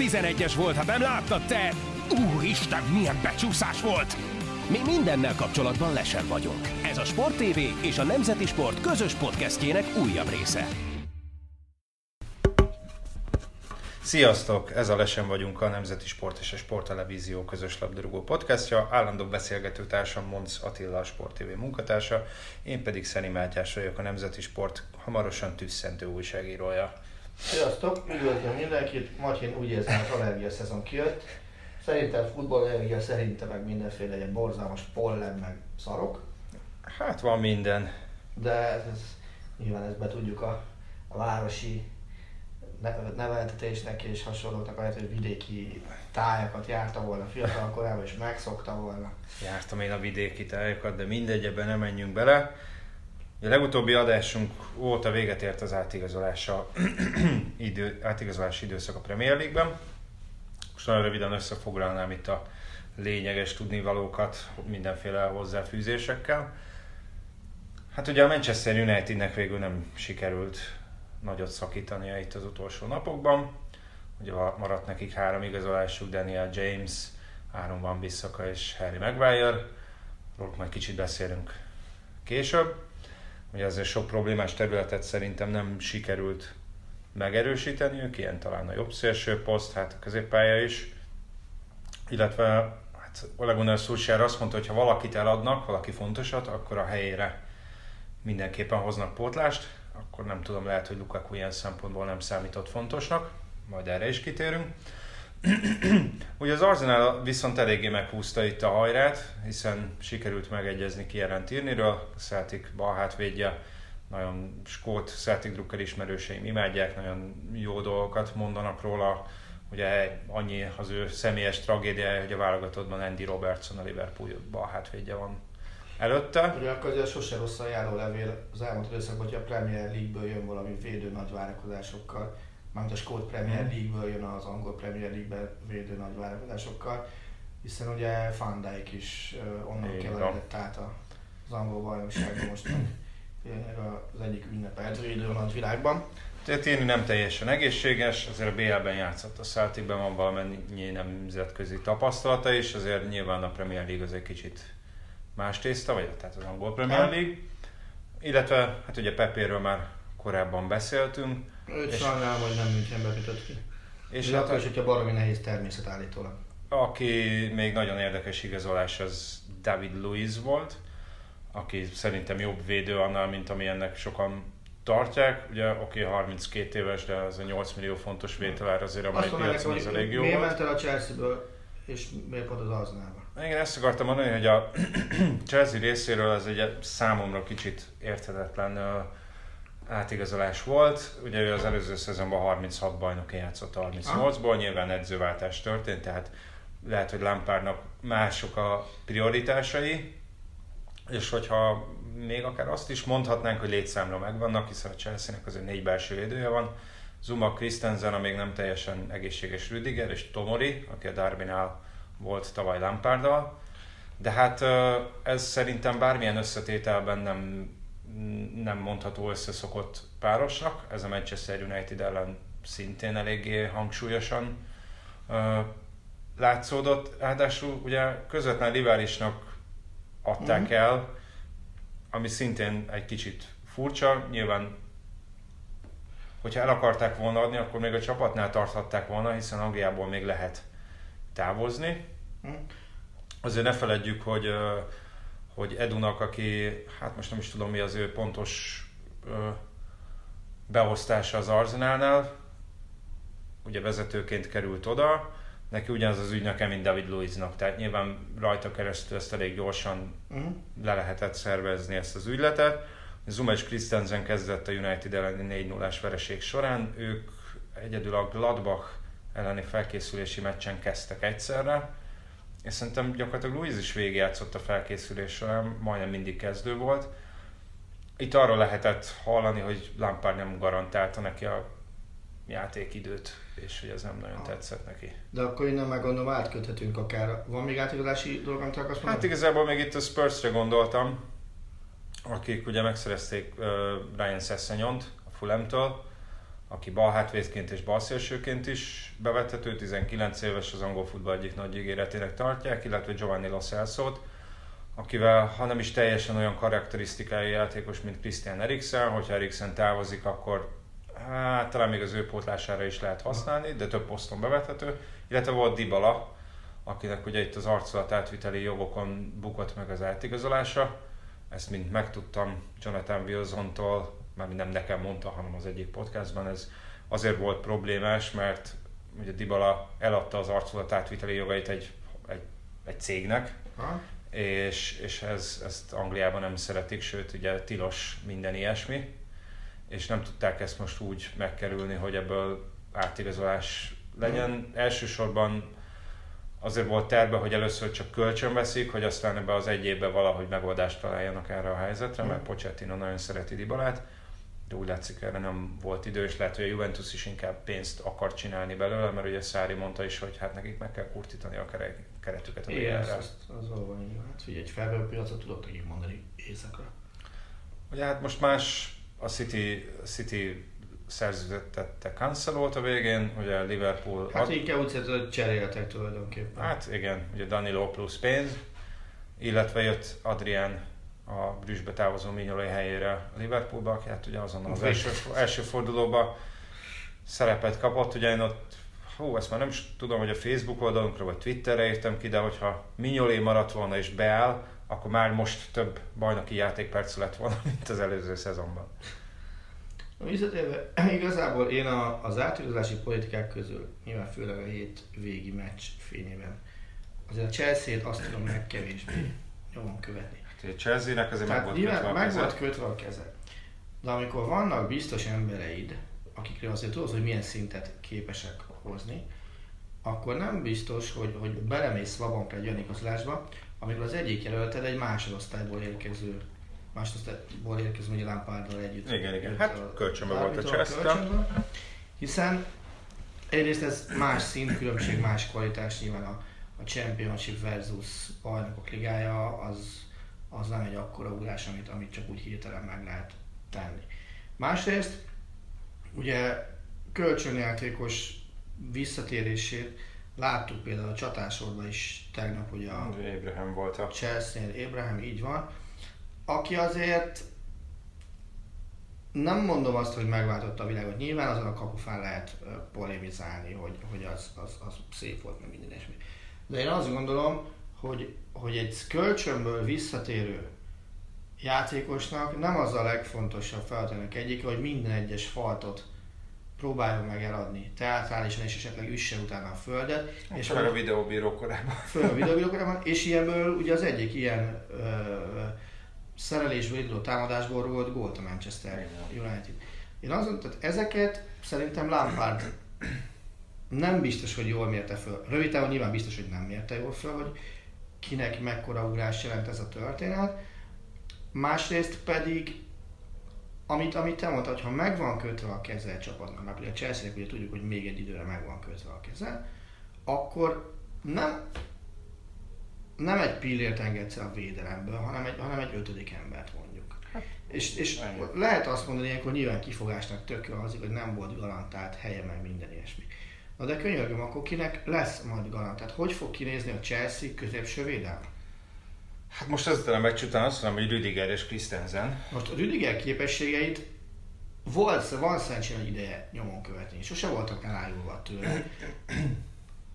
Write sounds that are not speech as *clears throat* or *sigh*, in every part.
11-es volt, ha nem láttad te! Úristen, milyen becsúszás volt! Mi mindennel kapcsolatban lesen vagyunk. Ez a Sport TV és a Nemzeti Sport közös podcastjének újabb része. Sziasztok! Ez a Lesen vagyunk a Nemzeti Sport és a Sporttelevízió közös labdarúgó podcastja. Állandó beszélgető társam Monc Attila, a Sport TV munkatársa, én pedig Szeni Mátyás vagyok, a Nemzeti Sport hamarosan tüsszentő újságírója. Sziasztok, üdvözlöm mindenkit. Martin úgy érzem, az allergia szezon kijött. Szerintem futballallergia, szerintem meg mindenféle ilyen borzalmas pollen, meg szarok. Hát van minden. De ez, ez nyilván ezt be tudjuk a, a városi ne- neveltetésnek és hasonlóknak, ahelyett, hogy vidéki tájakat járta volna fiatal korában, és megszokta volna. Jártam én a vidéki tájakat, de mindegy, ebben nem menjünk bele. A legutóbbi adásunk óta véget ért az átigazolása, *clears throat* idő, átigazolási időszak a Premier League-ben. Most nagyon röviden összefoglalnám itt a lényeges tudnivalókat mindenféle hozzáfűzésekkel. Hát ugye a Manchester Unitednek végül nem sikerült nagyot szakítania itt az utolsó napokban. Ugye maradt nekik három igazolásuk, Daniel James, Aaron Van Bissaka és Harry Maguire. Róluk majd kicsit beszélünk később. Ugye azért sok problémás területet szerintem nem sikerült megerősíteniük, ilyen talán a jobb szélső poszt, hát a középpálya is. Illetve hát Ole Gunnar Solskjaer azt mondta, hogy ha valakit eladnak, valaki fontosat, akkor a helyére mindenképpen hoznak pótlást, akkor nem tudom, lehet, hogy Lukaku ilyen szempontból nem számított fontosnak, majd erre is kitérünk. Ugye az Arsenal viszont eléggé meghúzta itt a hajrát, hiszen sikerült megegyezni Kieran Tierneyről, a Celtic bal hátvédje, nagyon skót Celtic Drucker ismerőseim imádják, nagyon jó dolgokat mondanak róla, ugye annyi az ő személyes tragédiája, hogy a válogatottban Andy Robertson a Liverpool bal hátvédje van előtte. Ugye akkor azért sose rossz a járó levél az elmúlt időszakban, hogy a Premier League-ből jön valami védő nagy várakozásokkal, mármint a Skót Premier League-ből jön az angol Premier League-be védő nagy várakozásokkal, hiszen ugye Van Dijk is onnan keveredett át a- az angol bajnokságban most tényleg az egyik ünnepelt védő a nagy világban. Tehát Tierney nem teljesen egészséges, azért a BL-ben játszott a Celticben, van valamennyi nemzetközi tapasztalata is, azért nyilván a Premier League az egy kicsit más tészta, vagy tehát az angol Premier. League. Illetve, hát ugye Pepéről már korábban beszéltünk, Őt És- sajnálom, hogy nem Münchenbe kötött ki. és És hát akkor is, hogyha baromi nehéz természet állítólag. aki még nagyon érdekes igazolás, az David Luiz volt, aki szerintem jobb védő annál, mint ami ennek sokan tartják. Ugye oké, 32 éves, de az a 8 millió fontos vételár azért a mai piacon az elég jó miért ment el a Chelsea-ből, és miért pont az Arsenalba? Igen, ezt akartam mondani, hogy a *clears throat* Chelsea részéről ez egy számomra kicsit érthetetlen átigazolás volt. Ugye ő az előző szezonban 36 bajnoki játszott 38-ból, nyilván edzőváltás történt, tehát lehet, hogy Lampardnak mások a prioritásai, és hogyha még akár azt is mondhatnánk, hogy létszámra megvannak, hiszen a Chelsea-nek azért négy belső védője van, Zuma, Christensen, a még nem teljesen egészséges Rüdiger, és Tomori, aki a Darbinál volt tavaly Lamparddal. De hát ez szerintem bármilyen összetételben nem, nem mondható összeszokott párosnak. Ez a Manchester United ellen szintén eléggé hangsúlyosan látszódott. Ráadásul ugye közvetlen riválisnak adták Mhm. el, ami szintén egy kicsit furcsa. Nyilván hogyha el akarták volna adni, akkor még a csapatnál tarthatták volna, hiszen Angliából még lehet távozni. Hm? Azért ne feledjük, hogy, ö, hogy Edunak, aki, hát most nem is tudom mi az ő pontos ö, beosztása az Arsenalnál, ugye vezetőként került oda, neki ugyanaz az ügynöke, mint David Luiznak, tehát nyilván rajta keresztül ezt elég gyorsan Uh-huh. le lehetett szervezni ezt az ügyletet. Zuma és Christensen kezdett a United elleni 4 0 vereség során. Ők egyedül a Gladbach elleni felkészülési meccsen kezdtek egyszerre, és szerintem gyakorlatilag Luiz is végigjátszott a felkészülés során, majdnem mindig kezdő volt. Itt arról lehetett hallani, hogy Lampard nem garantálta neki a játékidőt, és hogy ez nem nagyon tetszett neki. De akkor innen meg gondolom átköthetünk akár. Van még átigazási dolog, amit akarsz Hát mondani? igazából még itt a Spursre gondoltam, akik ugye megszerezték uh, Ryan Sessegnon a Fulhamtől, aki balhátvédként és balszélsőként is bevethető, 19 éves az angol futball egyik nagy ígéretének tartják, illetve Giovanni Lo Celso-t, akivel ha nem is teljesen olyan karakterisztikai játékos, mint Christian Eriksen, hogyha Eriksen távozik, akkor hát talán még az ő pótlására is lehet használni, de több poszton bevethető, illetve volt Dybala, akinek ugye itt az arcolat átviteli jogokon bukott meg az átigazolása. Ezt mind megtudtam Jonathan Wilson-tól, már nem nekem mondta, hanem az egyik podcastban. Ez azért volt problémás, mert ugye Dybala eladta az arcolat átviteli jogait egy, egy, egy cégnek, ha? és, és ez, ezt Angliában nem szeretik, sőt ugye tilos minden ilyesmi, és nem tudták ezt most úgy megkerülni, hogy ebből átigazolás legyen. Elsősorban azért volt terve, hogy először csak kölcsön veszik, hogy aztán ebbe az egy évben valahogy megoldást találjanak erre a helyzetre, mert Pochettino nagyon szereti Dibalát, de úgy látszik erre nem volt idő, és lehet, hogy a Juventus is inkább pénzt akar csinálni belőle, mert ugye Szári mondta is, hogy hát nekik meg kell kurtítani a keretüket a Igen, az, az van így. Hát figyelj, egy felvevő piacot tudok nekik mondani éjszakra. Ugye hát most más a City, City szerződtette cancelolt a végén, ugye Liverpool... Hát ad... inkább úgy hogy cseréltek tulajdonképpen. Hát igen, ugye Danilo plusz pénz, illetve jött Adrián a Brüsszbe távozó Mignolai helyére a Liverpoolba, aki hát ugye azon az első, első fordulóban szerepet kapott, ugye én ott hú, ezt már nem is tudom, hogy a Facebook oldalunkra vagy Twitterre írtam ki, de hogyha Mignolé maradt volna és beáll, akkor már most több bajnoki játékperc lett volna, *laughs* mint az előző szezonban. Visszatérve, *clears throat* igazából én a, az átigazolási politikák közül, nyilván főleg a hét végi meccs fényében, azért a Chelsea-t azt tudom meg kevésbé nyomon követni. Chelsea-nek azért meg volt kötve a meg volt kötve a keze. De amikor vannak biztos embereid, akikre azért tudod, hogy milyen szintet képesek hozni, akkor nem biztos, hogy, hogy belemész Swabankra egy olyan igazolásba, amikor az egyik jelölted egy másodosztályból érkező másodosztályból érkező, ugye Lampárdal együtt. Igen, igen, hát kölcsönben volt a Chelsea. Hiszen egyrészt ez más szint, különbség, más kvalitás, nyilván a, a Championship versus bajnokok ligája, az, az nem egy akkora ugrás, amit, amit csak úgy hirtelen meg lehet tenni. Másrészt, ugye kölcsönjátékos visszatérését láttuk például a csatásorban is tegnap, hogy a Abraham volt a Chelsea-nél, Abraham így van, aki azért nem mondom azt, hogy megváltotta a világot. Nyilván azon a kapufán lehet polémizálni, hogy, hogy az, az, az szép volt, meg minden ilyesmi. De én azt gondolom, hogy, hogy egy kölcsönből visszatérő játékosnak nem az a legfontosabb feladatának egyik, hogy minden egyes faltot próbáljon meg eladni teátrálisan, és esetleg üsse utána a földet. Hát és főleg a videóbíró korában. Főleg a videóbíró korában, és ilyenből ugye az egyik ilyen ö, szerelésből induló támadásból volt gólt a Manchester United. Én azon, tehát ezeket szerintem Lampard nem biztos, hogy jól mérte föl. Rövid távon nyilván biztos, hogy nem mérte jól föl, hogy kinek mekkora ugrás jelent ez a történet. Másrészt pedig, amit, amit te mondtad, hogy ha meg van kötve a keze a csapatnak, mert a chelsea ugye tudjuk, hogy még egy időre meg van kötve a keze, akkor nem nem egy pillért engedsz a védelemből, hanem egy, hanem egy ötödik embert mondjuk. Hát, és és lehet azt mondani, ilyenkor nyilván kifogásnak tök jó az, hogy nem volt garantált helye, meg minden ilyesmi. Na de könyörgöm, akkor kinek lesz majd garantált? Hogy fog kinézni a Chelsea középső védelme? Hát most ezután a meccs után azt mondom, hogy Rüdiger és Christensen. Most a Rüdiger képességeit volt, van szerencsére ideje nyomon követni. Sose voltak elájulva tőle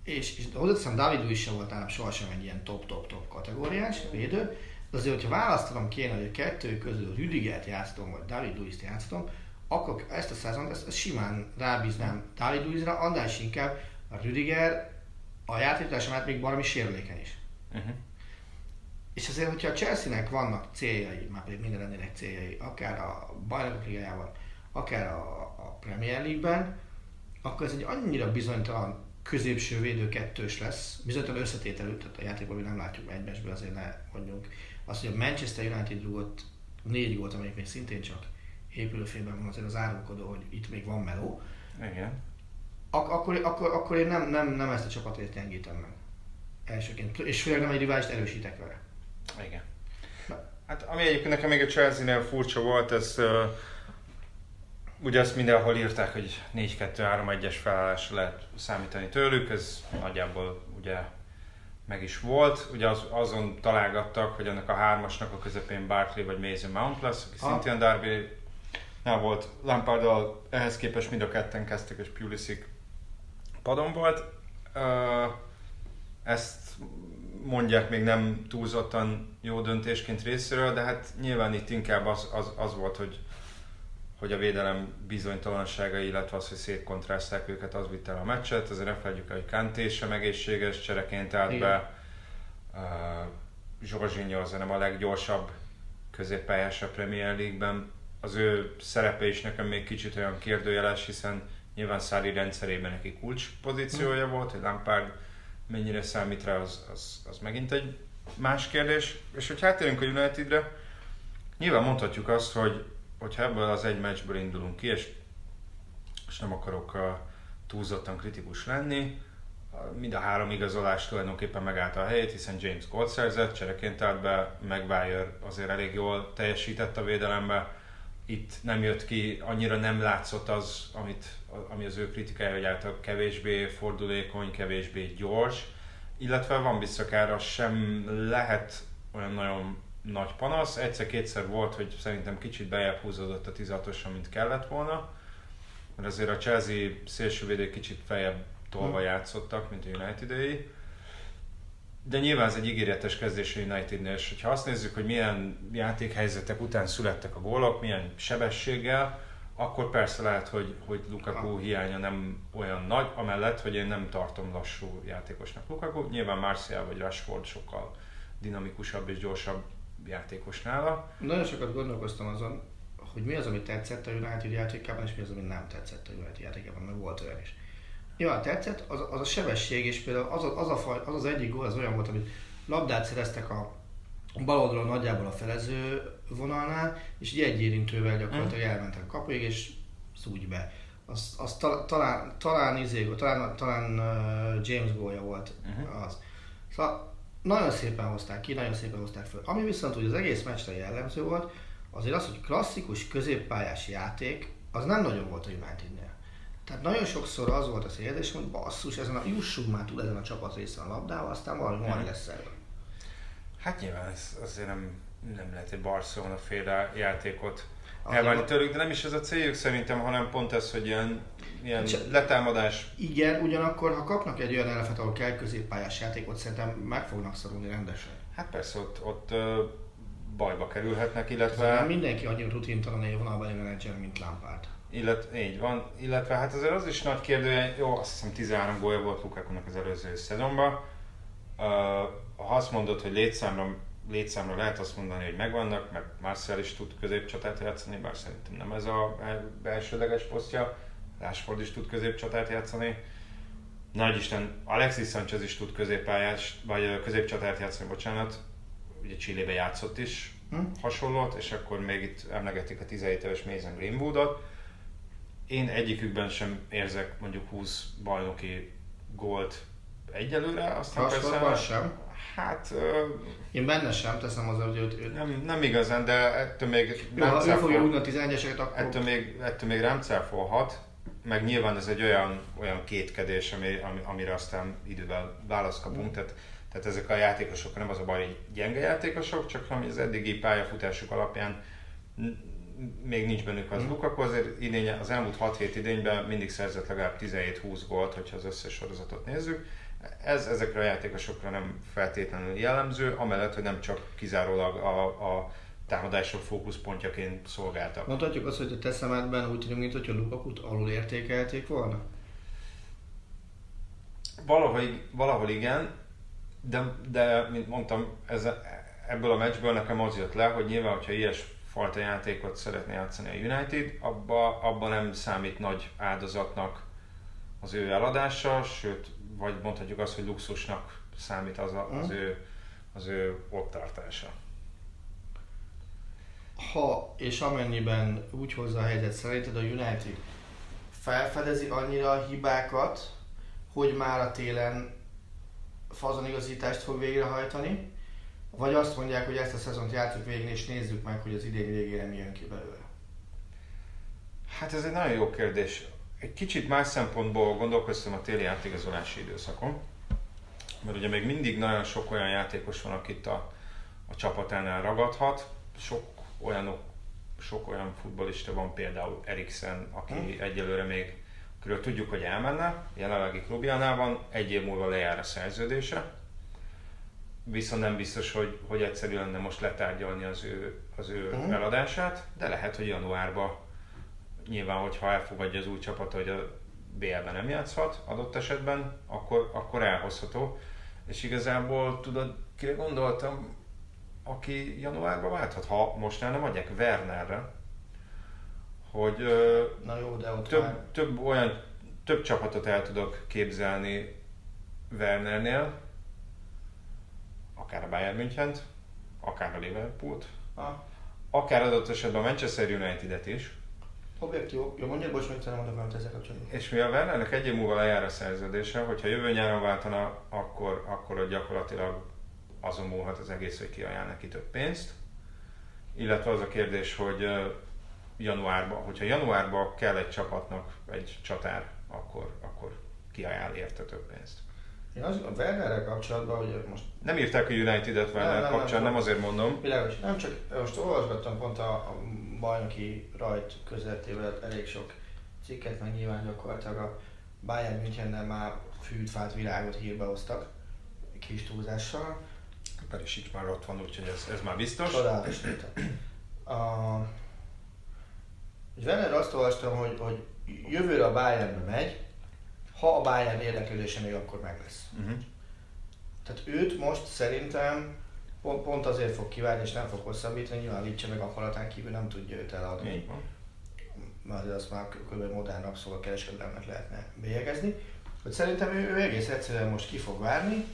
és, és hozzáteszem, David Luiz sem volt nálam sohasem egy ilyen top-top-top kategóriás védő, de azért, hogyha választanom kéne, hogy a kettő közül Rüdigert játszom, vagy David Luiz-t játszom, akkor ezt a szezont ezt, ezt simán rábíznám David Luizra, annál is inkább a Rüdiger a játéktársam mellett még valami sérülékeny is. Uh-huh. És azért, hogyha a Chelsea-nek vannak céljai, már pedig minden lennének céljai, akár a bajnokok ligájában, akár a, a Premier League-ben, akkor ez egy annyira bizonytalan középső védő kettős lesz. Bizonytalan összetételű, tehát a játékban mi nem látjuk egymásból, azért ne mondjunk. Azt, hogy a Manchester United rúgott négy gólt, amelyik még szintén csak épülőfényben van, azért az árulkodó, hogy itt még van meló. Igen. Ak- akkor, akkor, akkor én nem, nem, nem ezt a csapatot gyengítem meg. Elsőként. És főleg nem egy riválist erősítek vele. Igen. Na. Hát ami egyébként nekem még a Chelsea-nél furcsa volt, ez uh, ugye azt mindenhol írták, hogy 4-2-3-1-es felállásra lehet számítani tőlük, ez nagyjából ugye meg is volt. Ugye az, azon találgattak, hogy ennek a hármasnak a közepén Barkley vagy Mason Mount lesz, aki ah. szintén Darby volt. Lamparddal ehhez képest mind a ketten kezdtek, és Pulisic padon volt. Ezt mondják még nem túlzottan jó döntésként részéről, de hát nyilván itt inkább az, az, az volt, hogy, hogy a védelem bizonytalansága, illetve az, hogy szétkontrázták őket, az vitte el a meccset. Azért ne felejtjük el, hogy Kanté sem egészséges, csereként állt Igen. be. Uh, Zsorzsinyó az nem a leggyorsabb középpályás a Premier League-ben. Az ő szerepe is nekem még kicsit olyan kérdőjeles, hiszen nyilván Szári rendszerében neki kulcs pozíciója volt, hogy Lampard mennyire számít rá, az, az, az megint egy más kérdés. És hogy hátérünk a Unitedre, nyilván mondhatjuk azt, hogy hogyha ebből az egy meccsből indulunk ki, és, és nem akarok uh, túlzottan kritikus lenni, mind a három igazolás tulajdonképpen megállt a helyét, hiszen James Gold szerzett, csereként állt be, Maguire azért elég jól teljesített a védelembe, itt nem jött ki, annyira nem látszott az, amit, ami az ő kritikája, hogy által kevésbé fordulékony, kevésbé gyors, illetve van visszakára sem lehet olyan nagyon nagy panasz. Egyszer-kétszer volt, hogy szerintem kicsit bejebb húzódott a 16 mint kellett volna, mert azért a Chelsea szélsővédők kicsit feljebb tolva hm. játszottak, mint a united -ei. De nyilván ez egy ígéretes kezdés a Unitednél, és ha azt nézzük, hogy milyen játékhelyzetek után születtek a gólok, milyen sebességgel, akkor persze lehet, hogy, hogy Lukaku hiánya nem olyan nagy, amellett, hogy én nem tartom lassú játékosnak Lukaku. Nyilván Martial vagy Rashford sokkal dinamikusabb és gyorsabb játékos nála. Nagyon sokat gondolkoztam azon, hogy mi az, ami tetszett a United játékában, és mi az, ami nem tetszett a United játékában, mert volt olyan is. Ja, tetszett, az, az a sebesség, és például az, az, a faj, az az egyik gól, az olyan volt, amit labdát szereztek a bal oldalon nagyjából a felező vonalnál, és így egy érintővel gyakorlatilag mm. elmentek a kapuig, és szúgy be. Az, az ta, talán, talán, izé, talán, talán uh, James gólja volt uh-huh. az. Szóval nagyon szépen hozták ki, nagyon szépen hozták föl. Ami viszont úgy az egész meccsre jellemző volt, azért az, hogy klasszikus középpályás játék, az nem nagyon volt a Unitednél. Tehát nagyon sokszor az volt az érzés, hogy basszus, ezen a, jussunk már túl ezen a csapat részen a labdával, aztán valami majd lesz erről. Hát nyilván ez azért nem, nem lehet egy Barcelona féle játékot elvárni tőlük, de nem is ez a céljuk szerintem, hanem pont ez, hogy ilyen, ilyen Csak, letámadás. Igen, ugyanakkor ha kapnak egy olyan elefet, ahol kell középpályás játékot, szerintem meg fognak szorulni rendesen. Hát persze, ott, ott bajba kerülhetnek, illetve... Nem mindenki annyira rutintalan egy vonalbeli menedzser, mint Lampard. Illet, így van, illetve hát azért az is nagy kérdő, jó, azt hiszem 13 gólja volt Lukakunak az előző szezonban. Uh, ha azt mondod, hogy létszámra, létszámra lehet azt mondani, hogy megvannak, mert Marcel is tud középcsatát játszani, bár szerintem nem ez a belsőleges posztja, Rashford is tud középcsatát játszani. Nagy Isten, Alexis Sanchez is tud középpályás, vagy középcsatát játszani, bocsánat, ugye Csillébe játszott is hm? hasonlót, és akkor még itt emlegetik a 17 éves Mason Greenwoodot. Én egyikükben sem érzek mondjuk 20 bajnoki gólt egyelőre, aztán persze... sem? Hát... Én benne sem teszem az, hogy őt... Nem, nem igazán, de ettől még... Jó, ha ő fogja rúgni a 11-eseket, akkor... Ettől még, ettől még rám cáfolhat, meg nyilván ez egy olyan, olyan kétkedés, ami, amire aztán idővel választ kapunk, mm. tehát tehát ezek a játékosok nem az a baj, hogy gyenge játékosok, csak ami az eddigi pályafutásuk alapján még nincs bennük az mm. Lukaku, azért idény, az elmúlt 6-7 idényben mindig szerzett legalább 17-20 gólt, hogyha az összes sorozatot nézzük. Ez ezekre a játékosokra nem feltétlenül jellemző, amellett, hogy nem csak kizárólag a, a támadások fókuszpontjaként szolgáltak. Mondhatjuk azt, hogy a te szemedben úgy tűnik, mintha Lukakut alul értékelték volna? Valahol, valahol igen, de, de mint mondtam, ez, ebből a meccsből nekem az jött le, hogy nyilván, hogyha ilyes fajta játékot szeretné játszani a United, abba, abba nem számít nagy áldozatnak az ő eladása, sőt, vagy mondhatjuk azt, hogy luxusnak számít az, a, az, ő, az ő ott tartása. Ha és amennyiben úgy hozza a helyzet, szerinted a United felfedezi annyira a hibákat, hogy már a télen fazonigazítást fog végrehajtani, vagy azt mondják, hogy ezt a szezont játszunk végén és nézzük meg, hogy az idén végére mi jön ki belőle. Hát ez egy nagyon jó kérdés. Egy kicsit más szempontból gondolkoztam a téli átigazolási időszakon, mert ugye még mindig nagyon sok olyan játékos van, akit a, a csapatánál ragadhat. Sok olyanok, sok olyan futbolista van, például Eriksen, aki hmm. egyelőre még, körül tudjuk, hogy elmenne, jelenlegi klubjánál van, egy év múlva lejár a szerződése, viszont nem biztos, hogy, hogy egyszerű lenne most letárgyalni az ő, az ő uh-huh. eladását, de lehet, hogy januárban nyilván, hogyha elfogadja az új csapat, hogy a BL-ben nem játszhat adott esetben, akkor, akkor elhozható. És igazából tudod, kire gondoltam, aki januárban válthat, ha most nem adják Wernerre, hogy Na jó, de ott több, már... több olyan több csapatot el tudok képzelni Wernernél, akár a Bayern München, akár a Liverpoolt, Ah, akár adott esetben a Manchester United-et is. objektív, jó, mondja, bocs, még nem valamit ezzel kapcsolatban. És mivel Wernernek egy év múlva lejár a szerződése, hogyha jövő nyáron váltana, akkor, akkor ott gyakorlatilag azon múlhat az egész, hogy kiajánl neki több pénzt. Illetve az a kérdés, hogy januárban, hogyha januárban kell egy csapatnak egy csatár, akkor, akkor kiajánl érte több pénzt. Én az, a Wernerrel kapcsolatban, hogy most Nem írták a United-et Werner Nem, nem, nem, kapcsán, nem, nem. azért mondom. Világos. Nem csak, most olvasgattam pont a, a bajnoki rajt közvetével elég sok cikket, meg nyilván gyakorlatilag a Bayern Münchennel már fűt, fát, virágot hírbe hoztak, kis túlzással. Perisic már ott van, úgyhogy ez, ez már biztos. Csodálatos. A, Werner azt olvastam, hogy, hogy jövőre a Bayernbe megy, ha a Bayern érdeklődése még akkor meg lesz. Uh-huh. Tehát őt most szerintem pont, pont azért fog kivárni, és nem fog hosszabbítani, nyilván Lipcse meg akaratán kívül nem tudja őt eladni. Így van. mert azt már kb. modern rabszolga kereskedelemnek lehetne bélyegezni, hogy szerintem ő, ő egész egyszerűen most ki fog várni,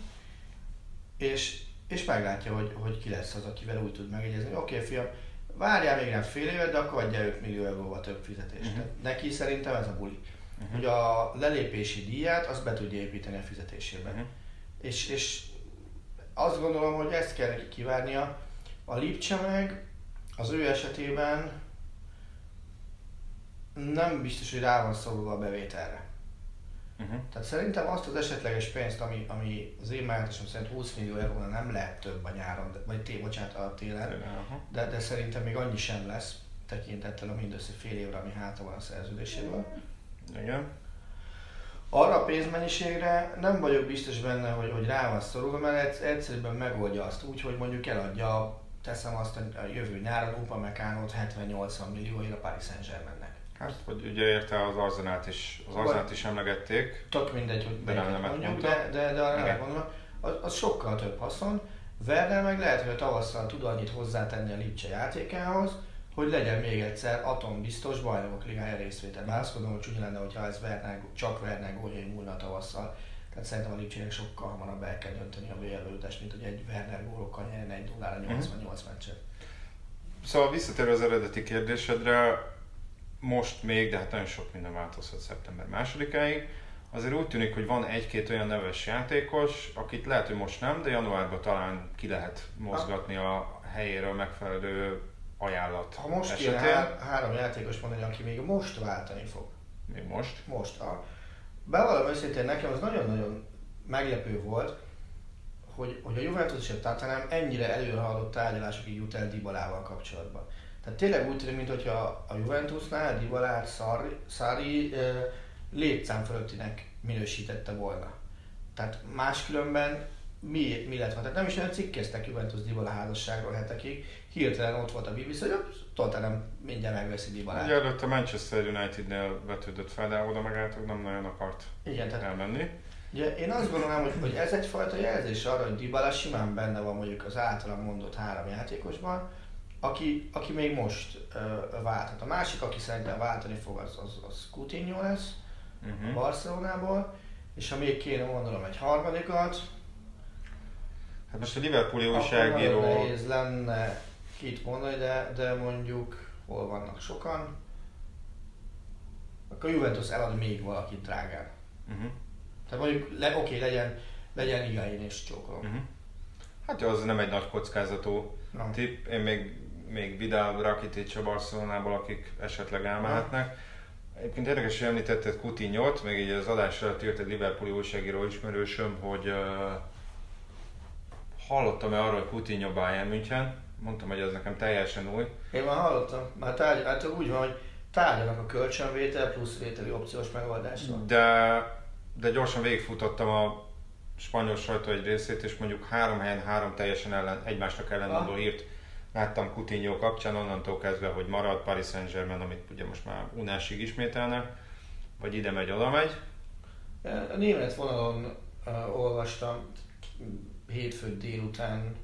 és, és meglátja, hogy, hogy ki lesz az, akivel úgy tud megegyezni. Oké, okay, fiam, várjál még nem fél évet, de akkor adja 5 millió euróval több fizetést. Uh-huh. Neki szerintem ez a buli. Uh-huh. Hogy a lelépési díját azt be tudja építeni a fizetésébe. Mhm. És, és azt gondolom, hogy ezt kell neki kivárnia. A Lipcse meg az ő esetében nem biztos, hogy rá van szorulva a bevételre. Uh-huh. Tehát szerintem azt az esetleges pénzt, ami, ami az én meglátásom szerint 20 millió eurónál nem lehet több a nyáron, vagy té, bocsánat, a télen, Aha. de, de szerintem még annyi sem lesz, tekintettel a mindössze fél évre, ami hátra van a szerződéséből. Igen. Arra a pénzmennyiségre nem vagyok biztos benne, hogy, hogy rá van szorulva, mert egyszer- egyszerűen megoldja azt úgy, hogy mondjuk eladja, teszem azt a jövő nyáron Upamecánot 70-80 millióért a Paris Saint-Germainnek. Hát, hogy ugye érte az Arzenát is, az Arzenát is emlegették. Tök mindegy, hogy De nem mondjuk, de, de, de arra mondom, az, az, sokkal több haszon. Werner meg lehet, hogy a tavasszal tud annyit hozzátenni a Lipcse játékához, hogy legyen még egyszer atombiztos bajnokok ligája részvétel. Bár azt gondolom, hogy csúnya lenne, hogyha ez Werner, csak Werner góljai múlna tavasszal. Tehát szerintem a Lipcsének sokkal hamarabb el kell dönteni a BL mint hogy egy Werner gólokkal nyerjen egy nullára 88 meccset. Szóval visszatérve az eredeti kérdésedre, most még, de hát nagyon sok minden változhat szeptember másodikáig. Azért úgy tűnik, hogy van egy-két olyan neves játékos, akit lehet, hogy most nem, de januárban talán ki lehet mozgatni a helyéről megfelelő ajánlat Ha most kéne esetén. há- három játékos mondani, aki még most váltani fog, Még most. most a... Bevallom őszintén, nekem az nagyon-nagyon meglepő volt, hogy, hogy a Juventus és a Tottenham ennyire előrehaladott tárgyalásokig jut el Dybalával kapcsolatban. Tehát tényleg úgy tűnik, mintha a Juventusnál Dybalát Sarri, Sarri létszám fölöttinek minősítette volna. Tehát máskülönben mi, mi lett volna? Tehát nem is olyan cikkeztek Juventus Dybala házasságról hetekig, hirtelen ott volt a BBC, hogy Tottenham mindjárt megveszi Dybalát. Ugye előtt a Manchester United-nél vetődött fel, de oda meg általában nem nagyon akart Igen, tehát elmenni. Ugye én azt gondolom, hogy, hogy ez egyfajta jelzés arra, hogy Dybala simán benne van mondjuk az általam mondott három játékosban, aki, aki még most ö, válthat. A másik, aki szerintem váltani fog, az, az, az Coutinho lesz a Uh-huh. Barcelonából, és ha még kéne mondanom egy harmadikat, Hát most a Liverpooli akkor újságíró... nagyon nehéz lenne kit mondani, de, de mondjuk hol vannak sokan, akkor a Juventus elad még valakit drágán. Uh-huh. Tehát mondjuk, le, oké, legyen, legyen Igain és csókolom. Uh-huh. Hát jó, az nem egy nagy kockázatú Na. tipp. Én még, még Vidal, Rakitic a Barcelonából, akik esetleg elmehetnek. Egyébként érdekes, hogy említetted Coutinho-t, meg így az adás alatt írt egy Liverpooli újságíró ismerősöm, hogy uh, hallottam-e arról, hogy Coutinho Bayern München, mondtam, hogy ez nekem teljesen új. Én már hallottam, már tárgy, hát úgy van, hogy tárgyalnak a kölcsönvétel plusz vételi opciós megoldásra. De, de gyorsan végigfutottam a spanyol sajtó egy részét, és mondjuk három helyen három teljesen ellen, egymásnak ellenmondó hírt láttam Coutinho kapcsán, onnantól kezdve, hogy marad Paris Saint-Germain, amit ugye most már unásig ismételnek, vagy ide megy, oda megy. A német vonalon uh, olvastam hétfő délután,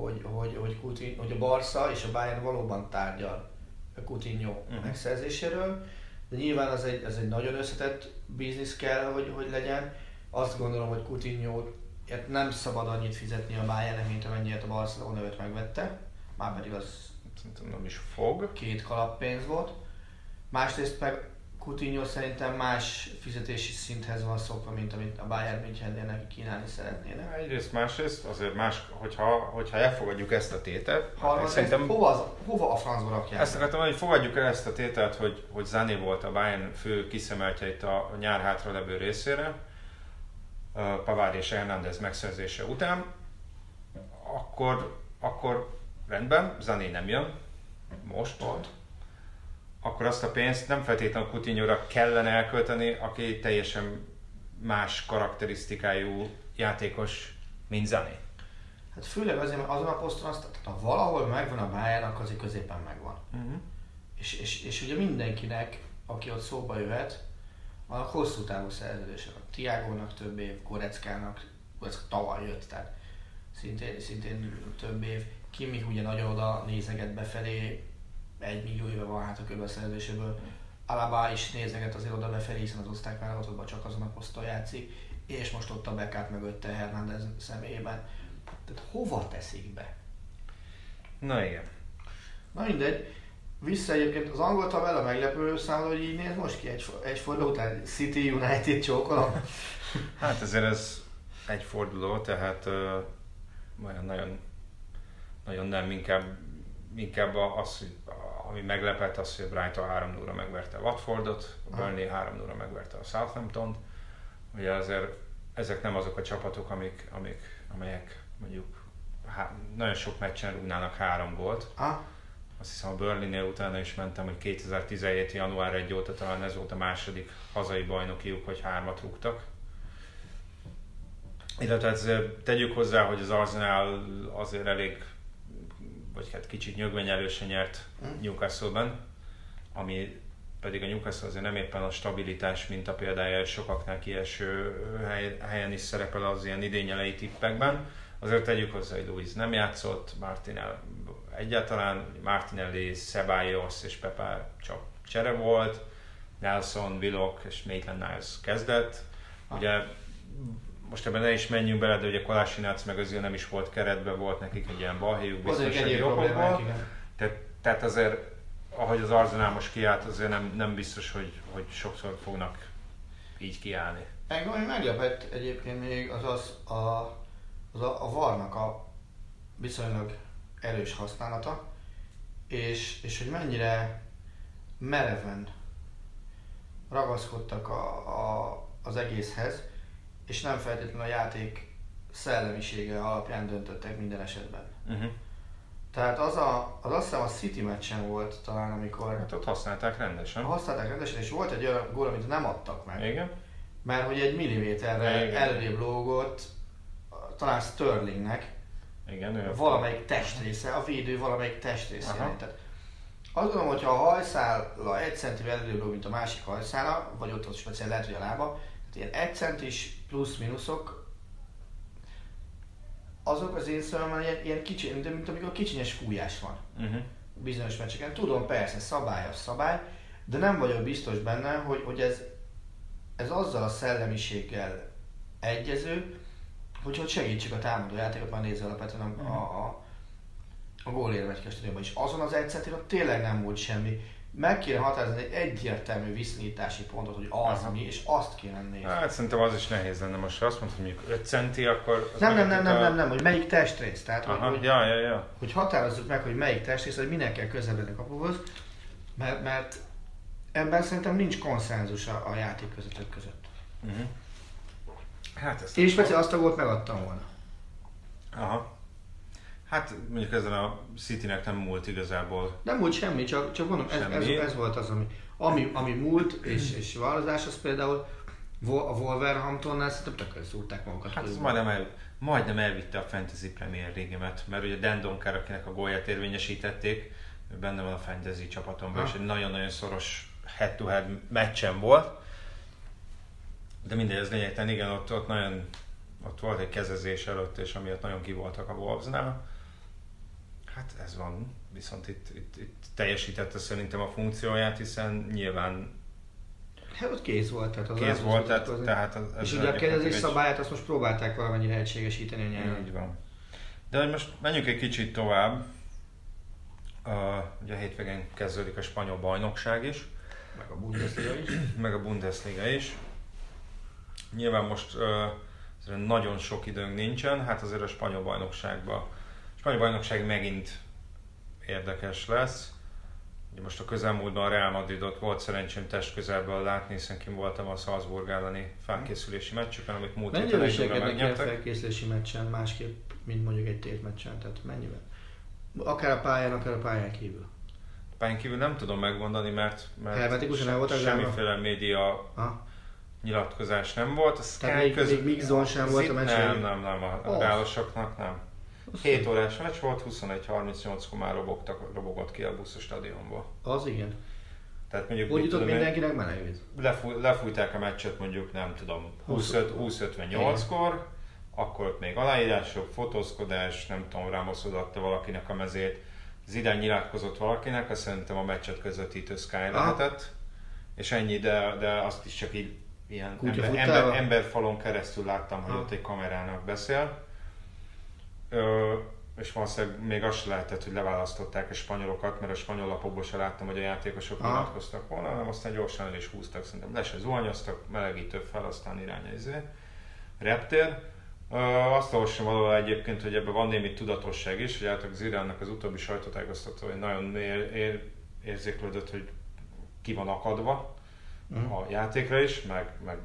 hogy, hogy, hogy, Coutinho, hogy a Barca és a Bayern valóban tárgyal a Coutinho uh-huh. megszerzéséről, de nyilván az egy, ez egy nagyon összetett biznisz kell, hogy, hogy legyen. Azt gondolom, hogy Coutinho nem szabad annyit fizetni a bayern mint amennyiet a Barcelona őt megvette már pedig az Szerintem nem is fog. Két kalappénz volt. Másrészt meg Coutinho szerintem más fizetési szinthez van szokva, mint amit a Bayern Münchennél neki kínálni szeretnének. Egyrészt, másrészt azért más, hogyha, hogyha elfogadjuk ezt a tételt. Harmadrészt, szerintem, hova, az, hova a francba rakják? Ezt akartam, hogy fogadjuk el ezt a tételt, hogy, hogy Zané volt a Bayern fő kiszemeltje itt a nyár hátra levő részére, Pavard és Hernández megszerzése után, akkor, akkor rendben, Zané nem jön, most, Pont. Akkor azt a pénzt nem feltétlenül coutinho kellene elkölteni, aki teljesen más karakterisztikájú játékos, mint Zané. Hát főleg azért, mert azon a poszton azt, tehát ha valahol megvan a bayern azért középen megvan. Uh-huh. És, és, és ugye mindenkinek, aki ott szóba jöhet, van a hosszú távú szerződése. A Tiagónak több év, Goreckának, ez tavaly jött, tehát szintén, szintén több év. Kimi ugye nagyon oda nézeget befelé, egy millió éve van hát a körbeszerzéséből. Alaba is nézeget azért oda befelé, hiszen az osztrák válogatottban csak azon a poszton játszik, és most ott a Beckát mögötte Hernández személyében. Tehát hova teszik be? Na igen. Na mindegy. Vissza egyébként az angol tabella meglepő számomra, hogy így néz most ki egy, egy forduló után City United csókolom. *laughs* hát ezért ez egy forduló, tehát uh, olyan nagyon nagyon nem, inkább, inkább az, ami meglepett, az, hogy Brighton 3 0 megverte a Watfordot, a Burnley 3 0 megverte a Southampton-t. Ugye azért ezek nem azok a csapatok, amik, amik, amelyek mondjuk há, nagyon sok meccsen rúgnának három gólt. Ah. Azt hiszem a Burnley-nél utána is mentem, hogy 2017. január 1 óta talán ez volt a második hazai bajnokiuk, hogy hármat rúgtak. Illetve hát tegyük hozzá, hogy az Arsenal azért elég vagy hát kicsit nyögvenyelősen nyert mm. Newcastle-ben, ami pedig a Newcastle azért nem éppen a stabilitás, mint a példája sokaknál kieső helyen is szerepel az ilyen idényelei tippekben. Azért tegyük hozzá, hogy Luis nem játszott, Martinel egyáltalán, Martinelli, Ceballos és Pepe csak csere volt, Nelson, Willock és Maitland Niles kezdett. Ugye most ebben ne is menjünk bele, de ugye Kolásinác meg azért nem is volt keretben, volt nekik egy ilyen balhéjuk biztonsági okokból. Tehát, tehát azért, ahogy az Arzenál most kiállt, azért nem, nem biztos, hogy, hogy sokszor fognak így kiállni. Engem ami meglepett egyébként még az az a, az a, a varnak a viszonylag erős használata, és, és hogy mennyire mereven ragaszkodtak a, a, az egészhez, és nem feltétlenül a játék szellemisége alapján döntöttek minden esetben. Uh-huh. Tehát az, a, az azt hiszem a City meccsen volt talán, amikor... Hát ott használták rendesen. Használták rendesen, és volt egy olyan gól, amit nem adtak meg. Igen. Mert hogy egy milliméterre előrébb lógott, talán Sterlingnek, igen, ő valamelyik testrésze, a védő valamelyik testrésze. Tehát azt gondolom, hogyha a hajszála egy centivel előbb mint a másik hajszála, vagy ott, ott speciál lehet, hogy a lába, ilyen egy centis plusz-minuszok, azok az én szememben ilyen, ilyen kicsi, mint, mint amikor kicsinyes fújás van. Uh-huh. Bizonyos meccseken. Tudom, persze, szabály a szabály, de nem vagyok biztos benne, hogy, hogy ez, ez azzal a szellemiséggel egyező, hogy, hogy segítsük a támadó játékot, már nézve alapvetően a, uh-huh. a, a, a gólérmet is. Azon az egy centin tényleg nem volt semmi meg kéne határozni egy egyértelmű viszonyítási pontot, hogy az Aha. mi, és azt kéne nézni. Hát szerintem az is nehéz lenne most, ha azt mondod, hogy mondjuk 5 centi, akkor... Nem, nem, nem, nem, a... nem, nem, hogy melyik testrész. Tehát, Aha, hogy, ja, ja, ja. hogy határozzuk meg, hogy melyik testrész, hogy minek kell közeledni a kapuhoz, mert, mert ebben szerintem nincs konszenzus a, a játékvezetők között. Uh-huh. Hát ezt Én speciál azt a gólt megadtam volna. Aha. Hát mondjuk ezen a Citynek nem múlt igazából. Nem múlt semmi, csak, csak mondom, ez, ez, Semmi. ez, volt az, ami, ami, ami múlt, és, és vállalkozás, az például a Wolverhamptonnál szerintem tökre szúrták magukat. Hát ez majdnem, el, majdnem elvitte a Fantasy Premier League-emet, mert ugye Dan Donker, akinek a gólját érvényesítették, benne van a Fantasy csapatomban, Ha. és egy nagyon-nagyon szoros head-to-head meccsen volt. De mindegy, ez lényegtelen, igen, ott, ott nagyon ott volt egy kezezés előtt, és amiatt nagyon kivoltak a Wolvesnál. Hát ez van, viszont itt, itt, itt teljesítette szerintem a funkcióját, hiszen nyilván Hát ott kész volt. Tehát az kész az volt, tehát, mutatkozni. tehát az, És ez ugye a kérdezés egy- szabályát azt most próbálták valamennyire egységesíteni a nyelven. Így van. De hogy most menjünk egy kicsit tovább. Uh, ugye a hétvégén kezdődik a spanyol bajnokság is, Meg a Bundesliga is. *clears throat* meg a Bundesliga is. Nyilván most uh, nagyon sok időnk nincsen, hát azért a spanyol bajnokságban. A spanyol bajnokság megint érdekes lesz. Ugye most a közelmúltban a Real Madridot volt szerencsém test közelből látni, hiszen kim voltam a Salzburg elleni felkészülési meccsükön, amit múlt héten Mennyivel egy óra viselkednek ilyen megnyertek. felkészülési meccsen másképp, mint mondjuk egy tétmeccsen? Tehát mennyivel? Akár a pályán, akár a pályán kívül. Pályán kívül nem tudom megmondani, mert, mert voltak zárva? semmiféle média Ha? nyilatkozás nem volt. A Tehát Sky még- még mix zone sem volt a meccs Nem, nem, nem, a, a Oh. reálosoknak nem. 7 órás meccs volt, 21.38-kor már robogtak, robogott ki a busz a stadionból. Az igen. Tehát mondjuk, Úgy jutott mindenkinek menekvíz. lefúj, lefújták a meccset mondjuk, nem tudom, 25 20-58-kor, akkor ott még aláírások, fotózkodás, nem tudom, Ramos odaadta valakinek a mezét, Zidane nyilatkozott valakinek, azt szerintem a meccset közvetítő Sky lehetett, és ennyi, de, de azt is csak így ilyen Kutya ember, ember, emberfalon keresztül láttam, hogy Ha. ott egy kamerának beszél. Ö, és valószínűleg még azt se lehetett, hogy leválasztották a spanyolokat, mert a spanyol lapokból se láttam, hogy a játékosok Aha. nyilatkoztak volna, hanem aztán gyorsan el is húztak, szerintem le se zuhanyoztak, melegítő fel, aztán irány izé. Reptér. Ö, azt olvasom valahol egyébként, hogy ebben van némi tudatosság is, hogy általában az Iránnak az utóbbi sajtótájékoztató, hogy nagyon ér, ér, érzéklődött, hogy ki van akadva Mhm. a játékra is, meg, meg,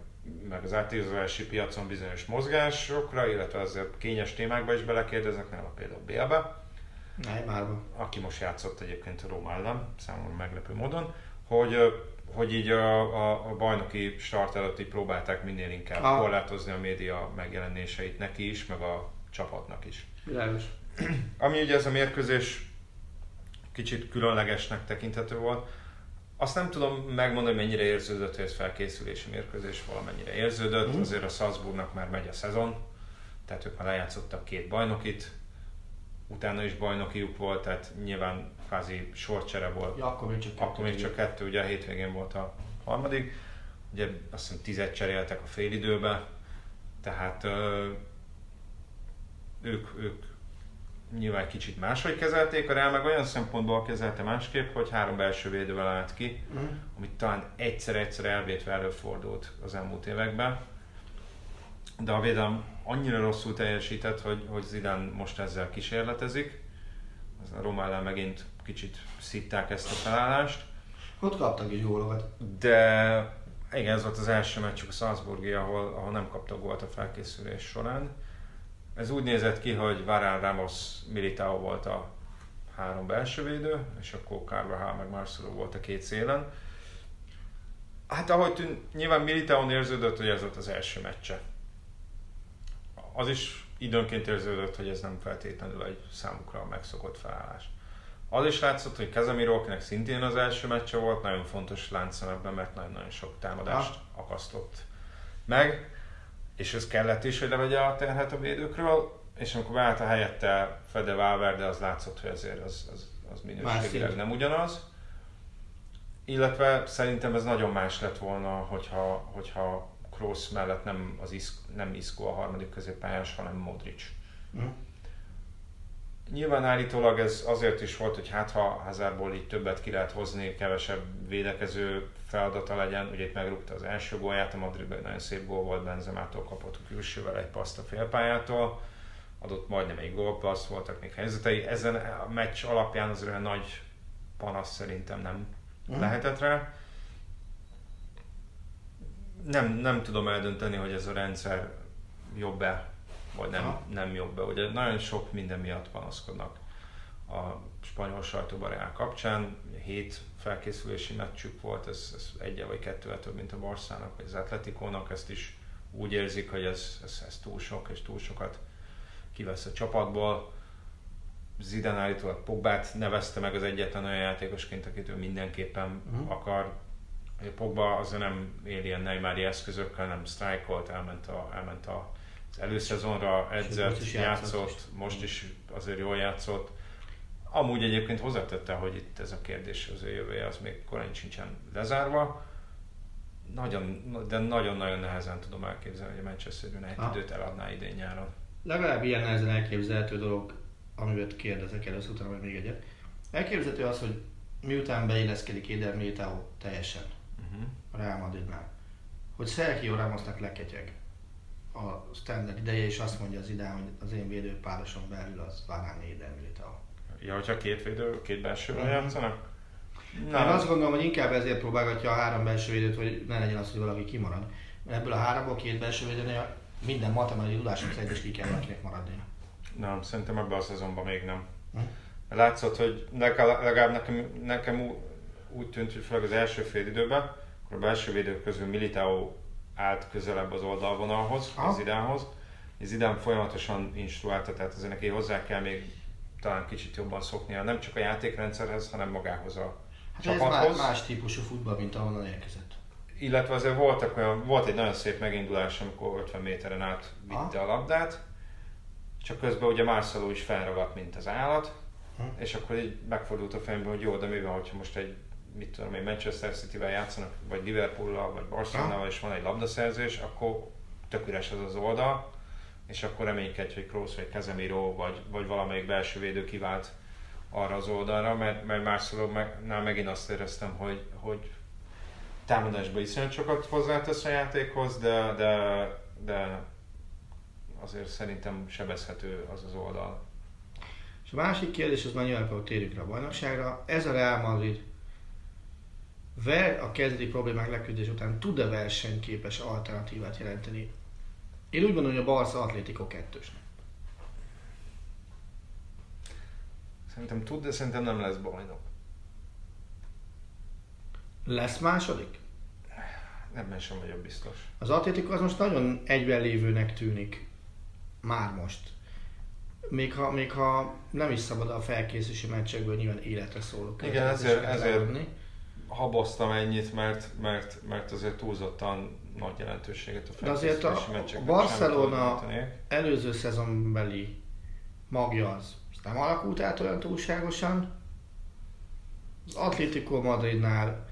meg az átigazolási piacon bizonyos mozgásokra, illetve azért kényes témákba is belekérdeznek, nála például Bélbe, Neymarba. aki most játszott egyébként a Róma ellen, számomra meglepő módon, hogy, hogy így a, a, a bajnoki start előtt így próbálták minél inkább Ah. korlátozni a média megjelenéseit neki is, meg a csapatnak is. Világos. Ami ugye ez a mérkőzés kicsit különlegesnek tekinthető volt, azt nem tudom megmondani, mennyire érződött, hogy ez felkészülési mérkőzés, valamennyire érződött. Mhm. Azért a Salzburgnak már megy a szezon, tehát ők már lejátszottak két bajnokit, utána is bajnokiuk volt, tehát nyilván kvázi sorcsere volt. Ja, akkor még csak Akkor még csak kettő, ugye a hétvégén volt a harmadik. Ugye azt hiszem tizet cseréltek a félidőbe, tehát ö, ők, ők nyilván kicsit máshogy kezelték, a Real meg olyan szempontból kezelte másképp, hogy három belső védővel állt ki, Mhm. amit talán egyszer-egyszer elvétve előfordult az elmúlt években. De a védelem annyira rosszul teljesített, hogy, hogy Zidane most ezzel kísérletezik. A Roma ellen megint kicsit szitták ezt a felállást. Ott kaptak is gólokat. De igen, ez volt az első meccsük a Salzburgi, ahol, ahol nem kaptak gólt a felkészülés során. Ez úgy nézett ki, hogy Varane, Ramos, Militao volt a három belső védő, és akkor Carvajal meg Marcelo volt a két szélen. Hát ahogy tűnt, nyilván Militaon érződött, hogy ez volt az első meccse. Az is időnként érződött, hogy ez nem feltétlenül egy számukra megszokott felállás. Az is látszott, hogy Casemiro, akinek szintén az első meccse volt, nagyon fontos láncszem ebben, mert nagyon-nagyon sok támadást akasztott meg, és ez kellett is, hogy levegye a terhet a védőkről, és amikor beállt a helyette Fede Valverde, az látszott, hogy azért az, az, az minőségileg nem ugyanaz. Illetve szerintem ez nagyon más lett volna, hogyha, hogyha Kroos mellett nem, az Is, nem Isco a harmadik középpályás, hanem Modric. Mhm. Nyilván állítólag ez azért is volt, hogy hát ha Hazardból így többet ki lehet hozni, kevesebb védekező feladata legyen. Ugye itt megrúgta az első gólját, a Madridban nagyon szép gól volt, Benzemától kapott a külsővel egy paszt a félpályától, adott majdnem egy gólpassz, voltak még helyzetei. Ezen a meccs alapján az olyan nagy panasz szerintem nem Mhm. lehetett rá. nem, nem tudom eldönteni, hogy ez a rendszer jobb-e, vagy nem, nem jobb-e. Ugye nagyon sok minden miatt panaszkodnak a spanyol sajtóban Real kapcsán. Hét felkészülési meccsük volt, ez, ez egy vagy kettővel több, mint a Barszának, vagy az Atletikónak, ezt is úgy érzik, hogy ez, ez, ez túl sok, és túl sokat kivesz a csapatból. Zidane állítólag Pogbát nevezte meg az egyetlen olyan játékosként, akit ő mindenképpen uh-huh. akar. Pogba azért nem él ilyen Neymári eszközökkel, nem sztrájkolt, elment, a, elment a, előszezonra, edzett, játszott, játszott, most is azért jól játszott Amúgy egyébként hozzátette, hogy itt ez a kérdés az ő jövője, az még korán sincsen lezárva. Nagyon, de nagyon-nagyon nehezen tudom elképzelni, hogy a Manchester United időt eladná idén nyáron. Legalább ilyen nehezen elképzelhető dolog, amivel kérdezek először, utána majd még egyet. Elképzelhető az, hogy miután beilleszkedik Eder Militao teljesen uh-huh. a Real Madridnál, hogy Sergio Ramosnak leketyeg a standard ideje, és azt mondja az idán, hogy az én védőpároson belül az Varane Eder Militao. Ja, hogyha két védő, két belsővel játszanak? Nem. Én azt gondolom, hogy inkább ezért próbálgatja a három belső védőt, hogy ne legyen az, hogy valaki kimarad. Mert ebből a háromból két belső védőnél minden matematikai tudásom szerint is ki kell valakinek maradni. Nem, szerintem ebben a szezonban még nem. Hm? Látszott, hogy legalább nekem, nekem úgy tűnt, hogy főleg az első fél időben, akkor a belső védők közül Militao állt közelebb az oldalvonalhoz, az Zidánhoz. Zidán folyamatosan instruálta, tehát azért neki hozzá kell még talán kicsit jobban szoknia, nem csak a játékrendszerhez, hanem magához a hát csapathoz. Ez más típusú futball, mint ahonnan érkezett. Illetve azért voltak olyan, volt egy nagyon szép megindulás, amikor 50 méteren át vitte a labdát, csak közben ugye Marcelo is felragadt, mint az állat, hm. és akkor így megfordult a fejembe, hogy jó, de mi van, hogyha most egy mit tudom egy Manchester City-vel játszanak, vagy Liverpool-lal, vagy Barcelona-val, és van egy labdaszerzés, akkor tök üres az az oldal, és akkor reménykedj, hogy Kroos vagy Casemiro vagy, vagy valamelyik belső védő kivált arra az oldalra, mert, mert Marcelo meg, megint azt éreztem, hogy, hogy támadásban iszonyat sokat hozzátesz a játékhoz, de, de, de azért szerintem sebezhető az az oldal. És a másik kérdés, az már nyilván akkor térjük rá a bajnokságra. Ez a Real Madrid ver a kezdeti problémák leküzdés után tud-e versenyképes alternatívát jelenteni én úgy gondolom, hogy a Barca Atlético kettősnek. Szerintem tud, de szerintem nem lesz bajnok. Lesz második? Ebben sem vagyok biztos. Az Atlético az most nagyon egyben lévőnek tűnik. Már most. Még ha, még ha nem is szabad a felkészülési meccsekből nyilván életre szólok. Igen, ezért, ezért haboztam ennyit, mert, mert, mert azért túlzottan nagy jelentőséget a De azért a, a Barcelona előző szezonbeli magja az nem alakult át olyan túlságosan. Az Atlético Madridnál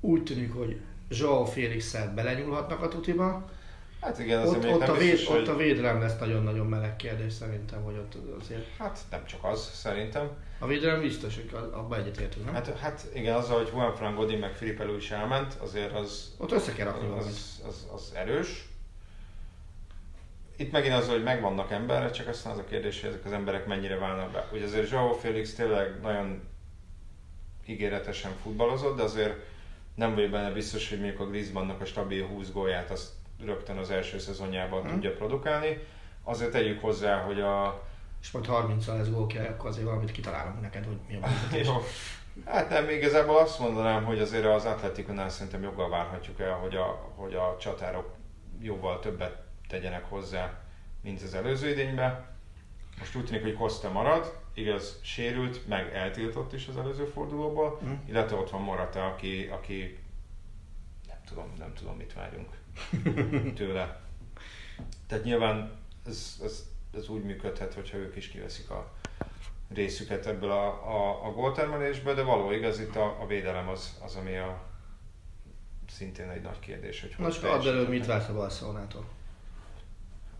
úgy tűnik, hogy Joao félix belenyúlhatnak a tutiba. Hát igen, ott, ott, a véd, biztos, ott a védelem lesz nagyon-nagyon meleg kérdés szerintem, hogy ott azért... Hát nem csak az, szerintem. A védelem biztos, hogy abban egyetértünk, nem? Hát, hát igen, azzal, hogy Juan Fran Godin meg Filipe Luis elment, azért az... Ott össze kell rakni az, az, az, az, erős. Itt megint az, hogy megvannak emberek, csak aztán az a kérdés, hogy ezek az emberek mennyire válnak be. Ugye azért Joao Felix tényleg nagyon ígéretesen futballozott, de azért nem vagyok benne biztos, hogy mondjuk a Griezmannnak a stabil 20 gólját azt rögtön az első szezonjában hmm. tudja produkálni. Azért tegyük hozzá, hogy a... És majd 30 lesz gólkja, akkor azért valamit kitalálom neked, hogy mi a Jó. Hát nem, igazából azt mondanám, hogy azért az Atletikonál szerintem joggal várhatjuk el, hogy a, hogy a csatárok jóval többet tegyenek hozzá, mint az előző idényben. Most úgy tűnik, hogy Costa marad, igaz, sérült, meg eltiltott is az előző fordulóból, mm. illetve ott van Morata, aki, aki nem tudom, nem tudom, mit várjunk *laughs* tőle. Tehát nyilván ez, ez, ez úgy működhet, hogyha ők is kiveszik a részüket ebből a, a, a góltermelésből, de való igaz, itt a, a védelem az, az, ami a szintén egy nagy kérdés. Hogy Most add elő, mit vársz a Barcelonától?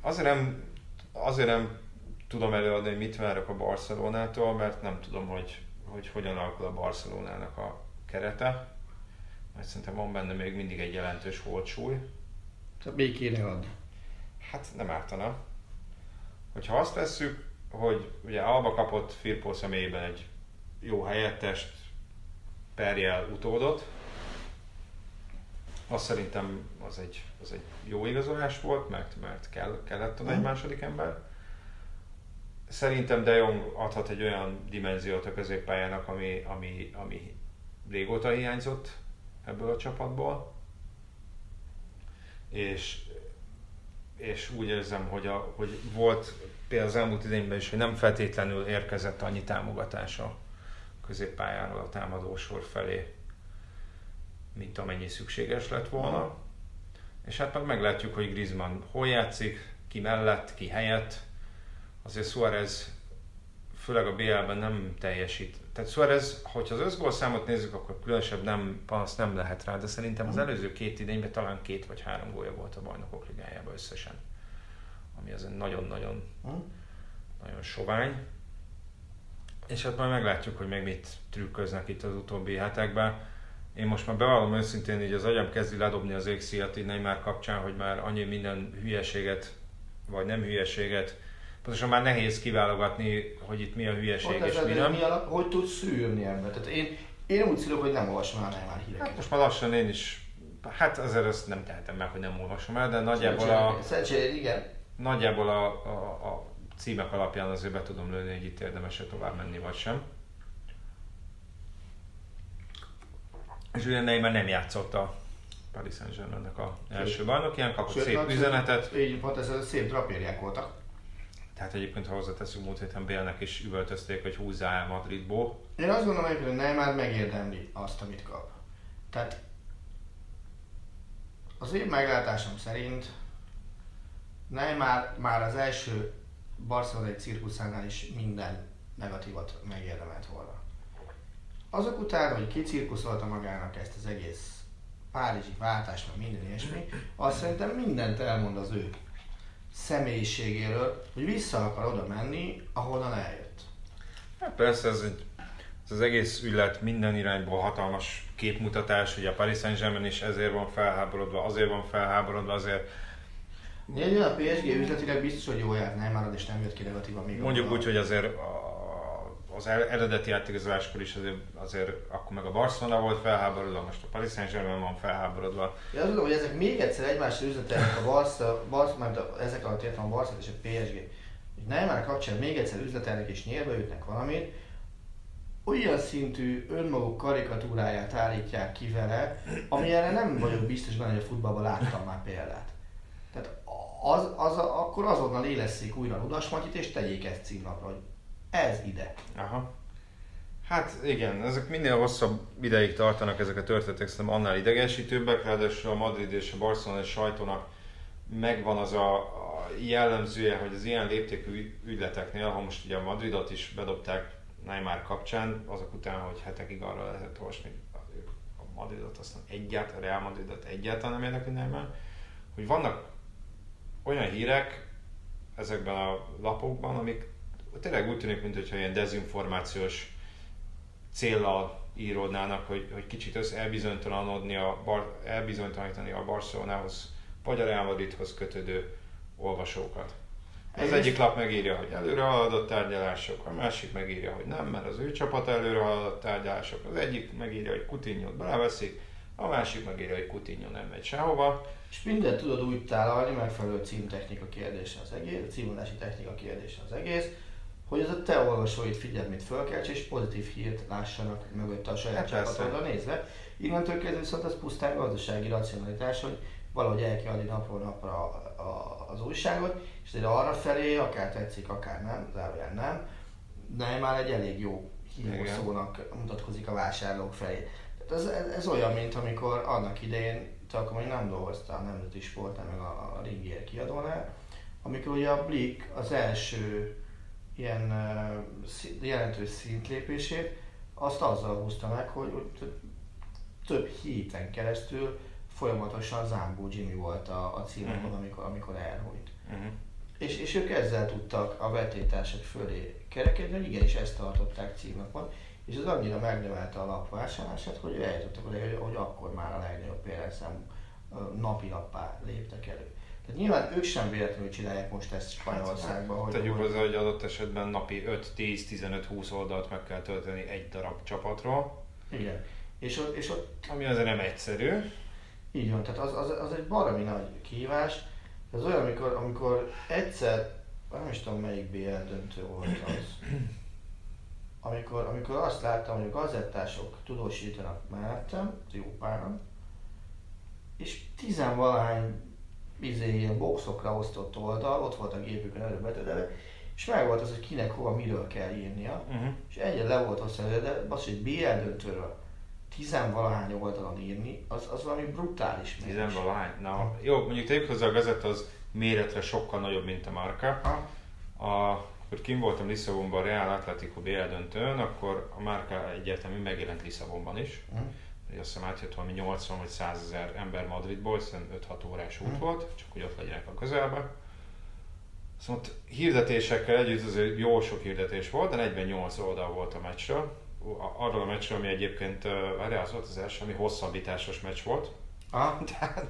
Azért nem, azért nem tudom előadni, hogy mit várok a Barcelonától, mert nem tudom, hogy, hogy hogyan alakul a Barcelonának a kerete. Mert szerintem van benne még mindig egy jelentős holtsúly. Kéne adni. Hát nem ártana. Hogyha azt vesszük, hogy ugye Alba kapott Firpo személyében egy jó helyettest, perjel utódot, Azt szerintem az egy, az egy jó igazolás volt, mert, mert kell, kellett oda egy Mhm. második ember. Szerintem De Jong adhat egy olyan dimenziót a középpályának, ami, ami, ami régóta hiányzott ebből a csapatból. És, és úgy érzem, hogy, a, hogy volt például az elmúlt idényben is, hogy nem feltétlenül érkezett annyi támogatása középpályáról a támadósor felé, mint amennyi szükséges lett volna. És hát meg meglátjuk, hogy Griezmann hol játszik, ki mellett, ki helyett. Azért Suarez főleg a BL-ben nem teljesít. Tehát Suarez, hogyha az összgól számot nézzük, akkor különösebb nem, panasz nem lehet rá, de szerintem az előző két idényben talán két vagy három gólja volt a bajnokok ligájában összesen. Ami az nagyon-nagyon Hm? nagyon sovány. És hát majd meglátjuk, hogy még mit trükköznek itt az utóbbi hetekben. Én most már bevallom őszintén, hogy az agyam kezdi ledobni az égszíjat így Neymar kapcsán, hogy már annyi minden hülyeséget, vagy nem hülyeséget, pontosan már nehéz kiválogatni, hogy itt mi a hülyeség Ott és mi nem. mi alap, hogy tudsz szűrni ebbe? Tehát én, én úgy szülök, hogy nem olvasom el Neymar híreket. Hát most már lassan én is, hát azért ezt nem tehetem meg, hogy nem olvasom el, de nagyjából a, Szerencsére, igen. nagyjából a, a, a címek alapján azért be tudom lőni, hogy itt érdemes tovább menni, vagy sem. És ugye Neymar nem játszott a Paris Saint-Germainnek a első bajnokján, kapott Sőt, szép nagy- üzenetet. Így pont ez szép drapériák voltak. Tehát egyébként, ha hozzáteszünk, múlt héten Bélnek is üvöltözték, hogy húzzá el Madridból. Én azt gondolom, hogy Neymar megérdemli azt, amit kap. Tehát az én meglátásom szerint Neymar már az első barcelonai cirkuszánál is minden negatívat megérdemelt volna. Azok után, hogy kicirkuszolta magának ezt az egész párizsi váltást, meg minden ilyesmi, azt szerintem mindent elmond az ő személyiségéről, hogy vissza akar oda menni, ahonnan eljött. Hát persze ez, egy, ez az egész ügylet minden irányból hatalmas képmutatás, ugye a Paris Saint-Germain is ezért van felháborodva, azért van felháborodva, azért Nyilván a PSG üzletileg biztos, hogy jól járt Neymarod, és nem jött ki negatívan még Mondjuk abban úgy, hogy azért a, az eredeti átigazoláskor is azért, azért akkor meg a Barcelona volt felháborodva, most a Paris Saint-Germain van felháborodva. Azt gondolom, hogy ezek még egyszer egymásra üzletelnek a Barca, Barca mert ezek alatt értem a Barca és a PSG. Hogy Neymar kapcsán még egyszer üzletelnek és nyírba ütnek valamit, olyan szintű önmaguk karikatúráját állítják ki vele, ami erre nem vagyok biztos benne, hogy a futballban láttam már példát. Tehát az, az, akkor azonnal élesszék újra Ludas Matyit és tegyék ezt címlapra, hogy ez ide. Aha. Hát igen, ezek minél hosszabb ideig tartanak ezek a történetek, szerintem annál idegesítőbbek, ráadásul a Madrid és a Barcelona sajtónak megvan az a, a jellemzője, hogy az ilyen léptékű ügy- ügyleteknél, ha most ugye a Madridot is bedobták Neymar kapcsán, azok után, hogy hetekig arra lehetett olvasni, a Madridot aztán egyáltalán, a Real Madridot egyáltalán nem érdekli Neymar, hogy vannak olyan hírek ezekben a lapokban, amik tényleg úgy tűnik, mintha ilyen dezinformációs céllal íródnának, hogy, hogy kicsit össze elbizonytalanodni a, bar, elbizonytalanítani a Barcelonához, vagy a Real Madridhoz kötődő olvasókat. Az Egyrészt- egyik lap megírja, hogy előre haladott tárgyalások, a másik megírja, hogy nem, mert az ő csapat előre haladott tárgyalások, az egyik megírja, hogy Coutinho-t beleveszik, a másik megírja, hogy Coutinho nem megy sehova. És mindent tudod úgy tálalni, megfelelő címtechnika kérdése az egész, címadási technika kérdése az egész, hogy az a te olvasóid figyelmét fölkelts, és pozitív hírt lássanak mögött a saját Hát csapatodra nézve. Innentől kezdve viszont az pusztán gazdasági racionalitás, hogy valahogy el kell adni napról napra a, a, az újságot, és azért arra felé, akár tetszik, akár nem, zárójel nem, de már egy elég jó hívószónak mutatkozik a vásárlók felé. Tehát ez, ez, ez, olyan, mint amikor annak idején, te akkor még nem dolgoztál a Nemzeti Sportnál, meg a, a Ringier kiadónál, amikor ugye a Blik az első ilyen jelentős szintlépését, azt azzal húzta meg, hogy, több héten keresztül folyamatosan Zambó Jimmy volt a, a címokon, Mhm. amikor, amikor elhújt. Uh-huh. És, és ők ezzel tudtak a vetétársak fölé kerekedni, hogy igenis ezt tartották címlapon, és ez annyira megnövelte a lap vásárlását, hogy eljutottak oda, hogy, hogy akkor már a legnagyobb példányszámú napilappá léptek elő. Tehát nyilván ők sem véletlenül csinálják most ezt Spanyolországban, hogy, Tegyük hozzá, hogy adott esetben napi 5-10-15-20 oldalt meg kell tölteni egy darab csapatról, igen. És ott, és ott ami azért nem egyszerű. Így van, tehát az, az, az egy baromi nagy kihívás. Ez olyan, amikor, amikor egyszer, nem is tudom melyik BL döntő volt az, amikor, amikor azt láttam, hogy a gazettások tudósítanak mellettem, jó páran, és tizenvalahány izé, ilyen boxokra osztott oldal, ott volt a gépükön előbetedelve, és meg volt az, hogy kinek hova miről kell írnia, Uh-huh. és egyen le volt osztva, de basz, hogy BL döntőről tizenvalahány oldalon írni, az, az valami brutális mérés. Tizenvalahány. Na, jó, mondjuk tegyük hozzá a gazetta az méretre sokkal nagyobb, mint a Marka. Ha? A, amikor kim voltam Lisszabonban a Real Atletico BL döntőn, akkor a Marka egyértelműen megjelent Lisszabonban is. Mhm. Azt hiszem átjött valami 80 vagy 100 ezer ember Madridból, hiszen 5-6 órás út Mhm. volt, csak hogy ott legyenek a közelben. Szóval hirdetésekkel együtt azért jó sok hirdetés volt, de 48 oldal volt a meccsről. Arról a meccsről, ami egyébként, várjál, az volt az első, ami hosszabbításos meccs volt. Ha? *laughs* Tehát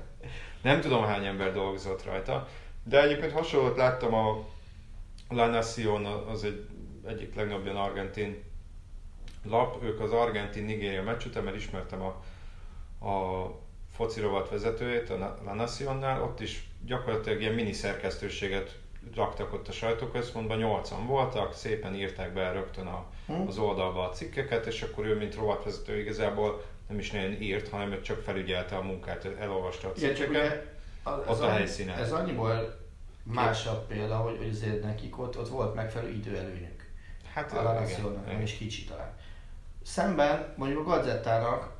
nem tudom hány ember dolgozott rajta, de egyébként hasonlót láttam a La Nación, az egy egyik legnagyobb ilyen argentin lap, ők az argentin-nigéria meccs után, mert ismertem a, a foci rovat vezetőjét a La Naciónnál, ott is gyakorlatilag ilyen mini szerkesztőséget raktak ott a sajtóközpontban, nyolcan voltak, szépen írták be rögtön a, Hm? az oldalba a cikkeket, és akkor ő, mint rovatvezető igazából nem is nagyon írt, hanem csak felügyelte a munkát, elolvasta a Igen, csak cikkeket. ugye az, Ott ez a helyszínen. Ez annyiból másabb példa, hogy, hogy azért nekik ott, ott volt megfelelő időelőnyük. Hát A La Nacionnak, nem is kicsi talán. Szemben mondjuk a Gazettának,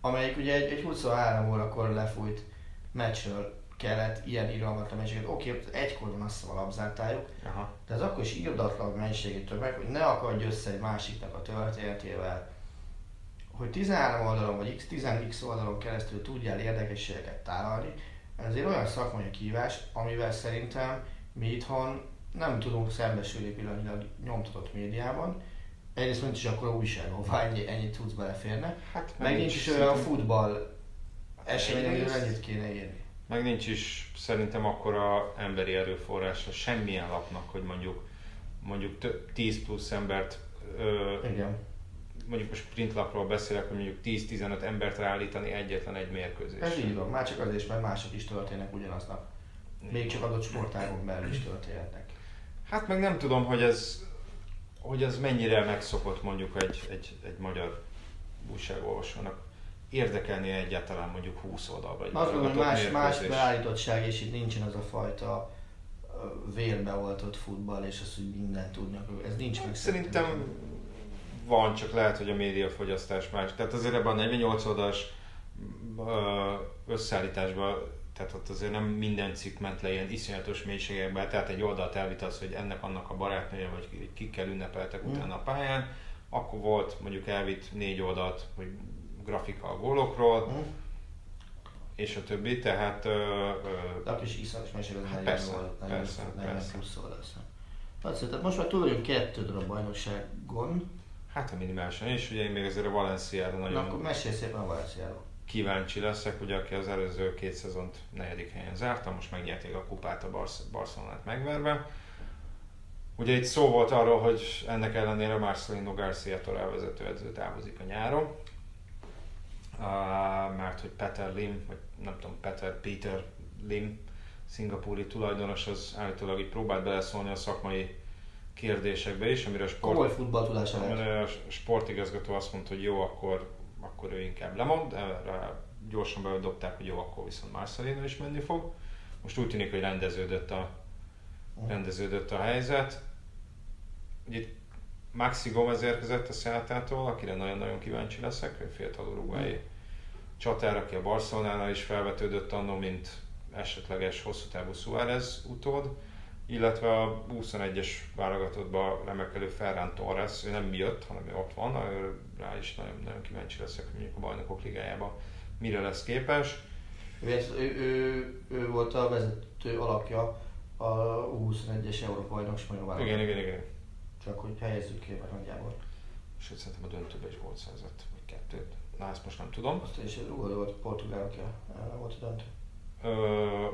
amelyik ugye egy, egy 23 órakor lefújt meccsről kellett ilyen irgalmatlan mennyiséget. Oké, ott egykor van azt a labzártájuk, Aha. de az akkor is írdatlan mennyiségét többek, hogy ne akadj össze egy másiknak a történetével, hogy 13 oldalon vagy x 10x oldalon keresztül tudjál érdekességeket tálalni, ez egy olyan szakmai kívás, amivel szerintem mi itthon nem tudunk szembesülni pillanatilag nyomtatott médiában. Egyrészt nincs is akkor újságová, ennyi, ennyit tudsz beleférne. Hát Meg nincs is olyan futball esemény, amiről ennyit kéne írni. Meg nincs is szerintem akkora emberi erőforrása semmilyen lapnak, hogy mondjuk mondjuk tö- 10 plusz embert, ö, Igen. mondjuk a sprintlapról beszélek, hogy mondjuk 10-15 embert ráállítani egyetlen egy mérkőzésre. Ez így van, már csak azért, mert mások is történnek ugyanaznap. Még csak adott sportágon belül is történhetnek. Hát meg nem tudom, hogy ez, hogy ez mennyire megszokott mondjuk egy, egy, egy magyar újságolvasónak érdekelni egyáltalán mondjuk 20 oldalba egy Azt gondolom, más, más beállítottság, és itt nincsen az a fajta vérbeoltott futball, és az, hogy mindent tudnak. Ez nincs meg. Szerintem van, csak lehet, hogy a médiafogyasztás más. Tehát azért ebben a 48 oldalas összeállításban, tehát ott azért nem minden cikk ment le ilyen iszonyatos mélységekbe, tehát egy oldalt elvitasz, hogy ennek annak a barátnője, vagy ki- kikkel ünnepeltek Mm. utána a pályán, akkor volt mondjuk elvitt négy oldalt, hogy grafika a gólokról, Hm? és a többi, tehát ö, ö, De akkor is iszonyos mesélő az Hát 40 persze, volt, 40, persze, 40 persze. plusz. Laci, tehát most már túl vagyunk kettő darab bajnokságon. hát a minimálisan is, ugye én még azért a Valenciára Na nagyon akkor mesélj szépen a Valenciáról. Kíváncsi leszek, ugye aki az előző két szezont negyedik helyen zárta, most megnyerték a kupát a Barsz- Barcelonát megverve. Ugye itt szó volt arról, hogy ennek ellenére Marcelino Garcia Torel vezetőedző távozik a nyáron, uh, mert hogy Peter Lim, vagy nem tudom, Peter Peter Lim, szingapúri tulajdonos, az állítólag így próbált beleszólni a szakmai kérdésekbe is, amire a sport, amire a sportigazgató azt mondta, hogy jó, akkor, akkor ő inkább lemond, erre gyorsan bedobták, hogy jó, akkor viszont Marcelino is menni fog. Most úgy tűnik, hogy rendeződött a, rendeződött a helyzet. Ugye itt Maxi Gomez érkezett a Seattle-tól, akire nagyon-nagyon kíváncsi leszek, ő fiatal uruguayi csatár, aki a Barcelonánál is felvetődött annó, mint esetleges hosszú távú Suárez utód, illetve a 21-es válogatottban remekelő Ferran Torres, ő nem jött, hanem ő ott van, rá is nagyon, nagyon kíváncsi leszek, hogy a bajnokok ligájában mire lesz képes. Ő, ő, ő, ő, volt a vezető alapja a U21-es Európa bajnokságban. Igen, igen, igen. Csak hogy helyezzük ki ebben nagyjából. Sőt, szerintem a döntőben is volt szerzett, vagy kettőt. Na, ezt most nem tudom. Azt is rúgó volt portugál, aki ellen volt a döntő. Ö,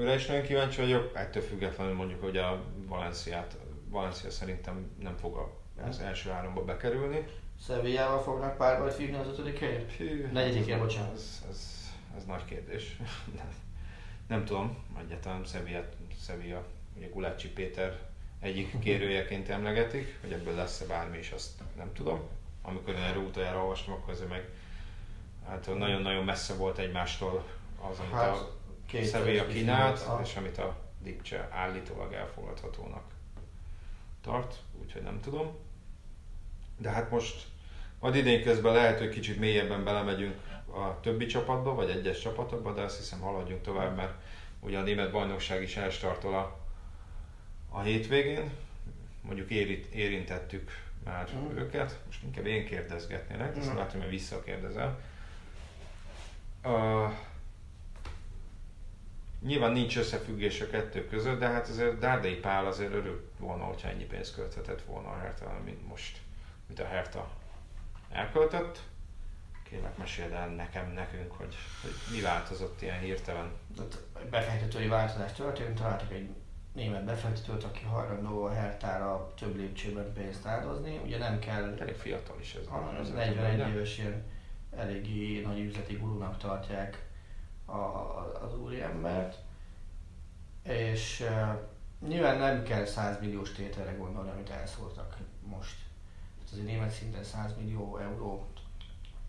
őre is nagyon kíváncsi vagyok, ettől függetlenül mondjuk, hogy a Valenciát, Valencia szerintem nem fog az első háromba bekerülni. Sevillával fognak párbajt fívni az ötödik helyet? Hű, Negyedikért, ez- bocsánat. Ez, ez, ez nagy kérdés. *laughs* nem tudom, egyáltalán Sevilla, Sevilla ugye Gulácsi Péter egyik *laughs* kérőjeként emlegetik, hogy ebből lesz-e bármi is, azt nem tudom. Amikor én erről utoljára olvastam, akkor ez meg hát nagyon-nagyon messze volt egymástól az, amit hát, a Sevilla kínált, és amit a Lipcse állítólag elfogadhatónak tart, úgyhogy nem tudom. De hát most majd idén közben lehet, hogy kicsit mélyebben belemegyünk a többi csapatba, vagy egyes csapatokba, de azt hiszem haladjunk tovább, mert ugye a német bajnokság is elstartol a, a hétvégén. Mondjuk érint, érintettük már mm. őket, most inkább én kérdezgetnélek, ezt mm. látom, hogy visszakérdezel. Uh, Nyilván nincs összefüggés a kettő között, de hát azért Dárdai Pál azért örült volna, hogyha ennyi pénzt költhetett volna a Hertha, mint most, mint a Hertha elköltött. Kérlek, meséld el nekem, nekünk, hogy, hogy mi változott ilyen hirtelen. Hát befektetői változás történt, találtak egy német befektetőt, aki hajlandó a Hertára több lépcsőben pénzt áldozni. Ugye nem kell... Elég fiatal is ez. A, az 41 éves ilyen eléggé nagy üzleti gurúnak tartják a, az úriembert. És nyilván nem kell 100 milliós tételre gondolni, amit elszóltak most. Tehát azért német szinten 100 millió euró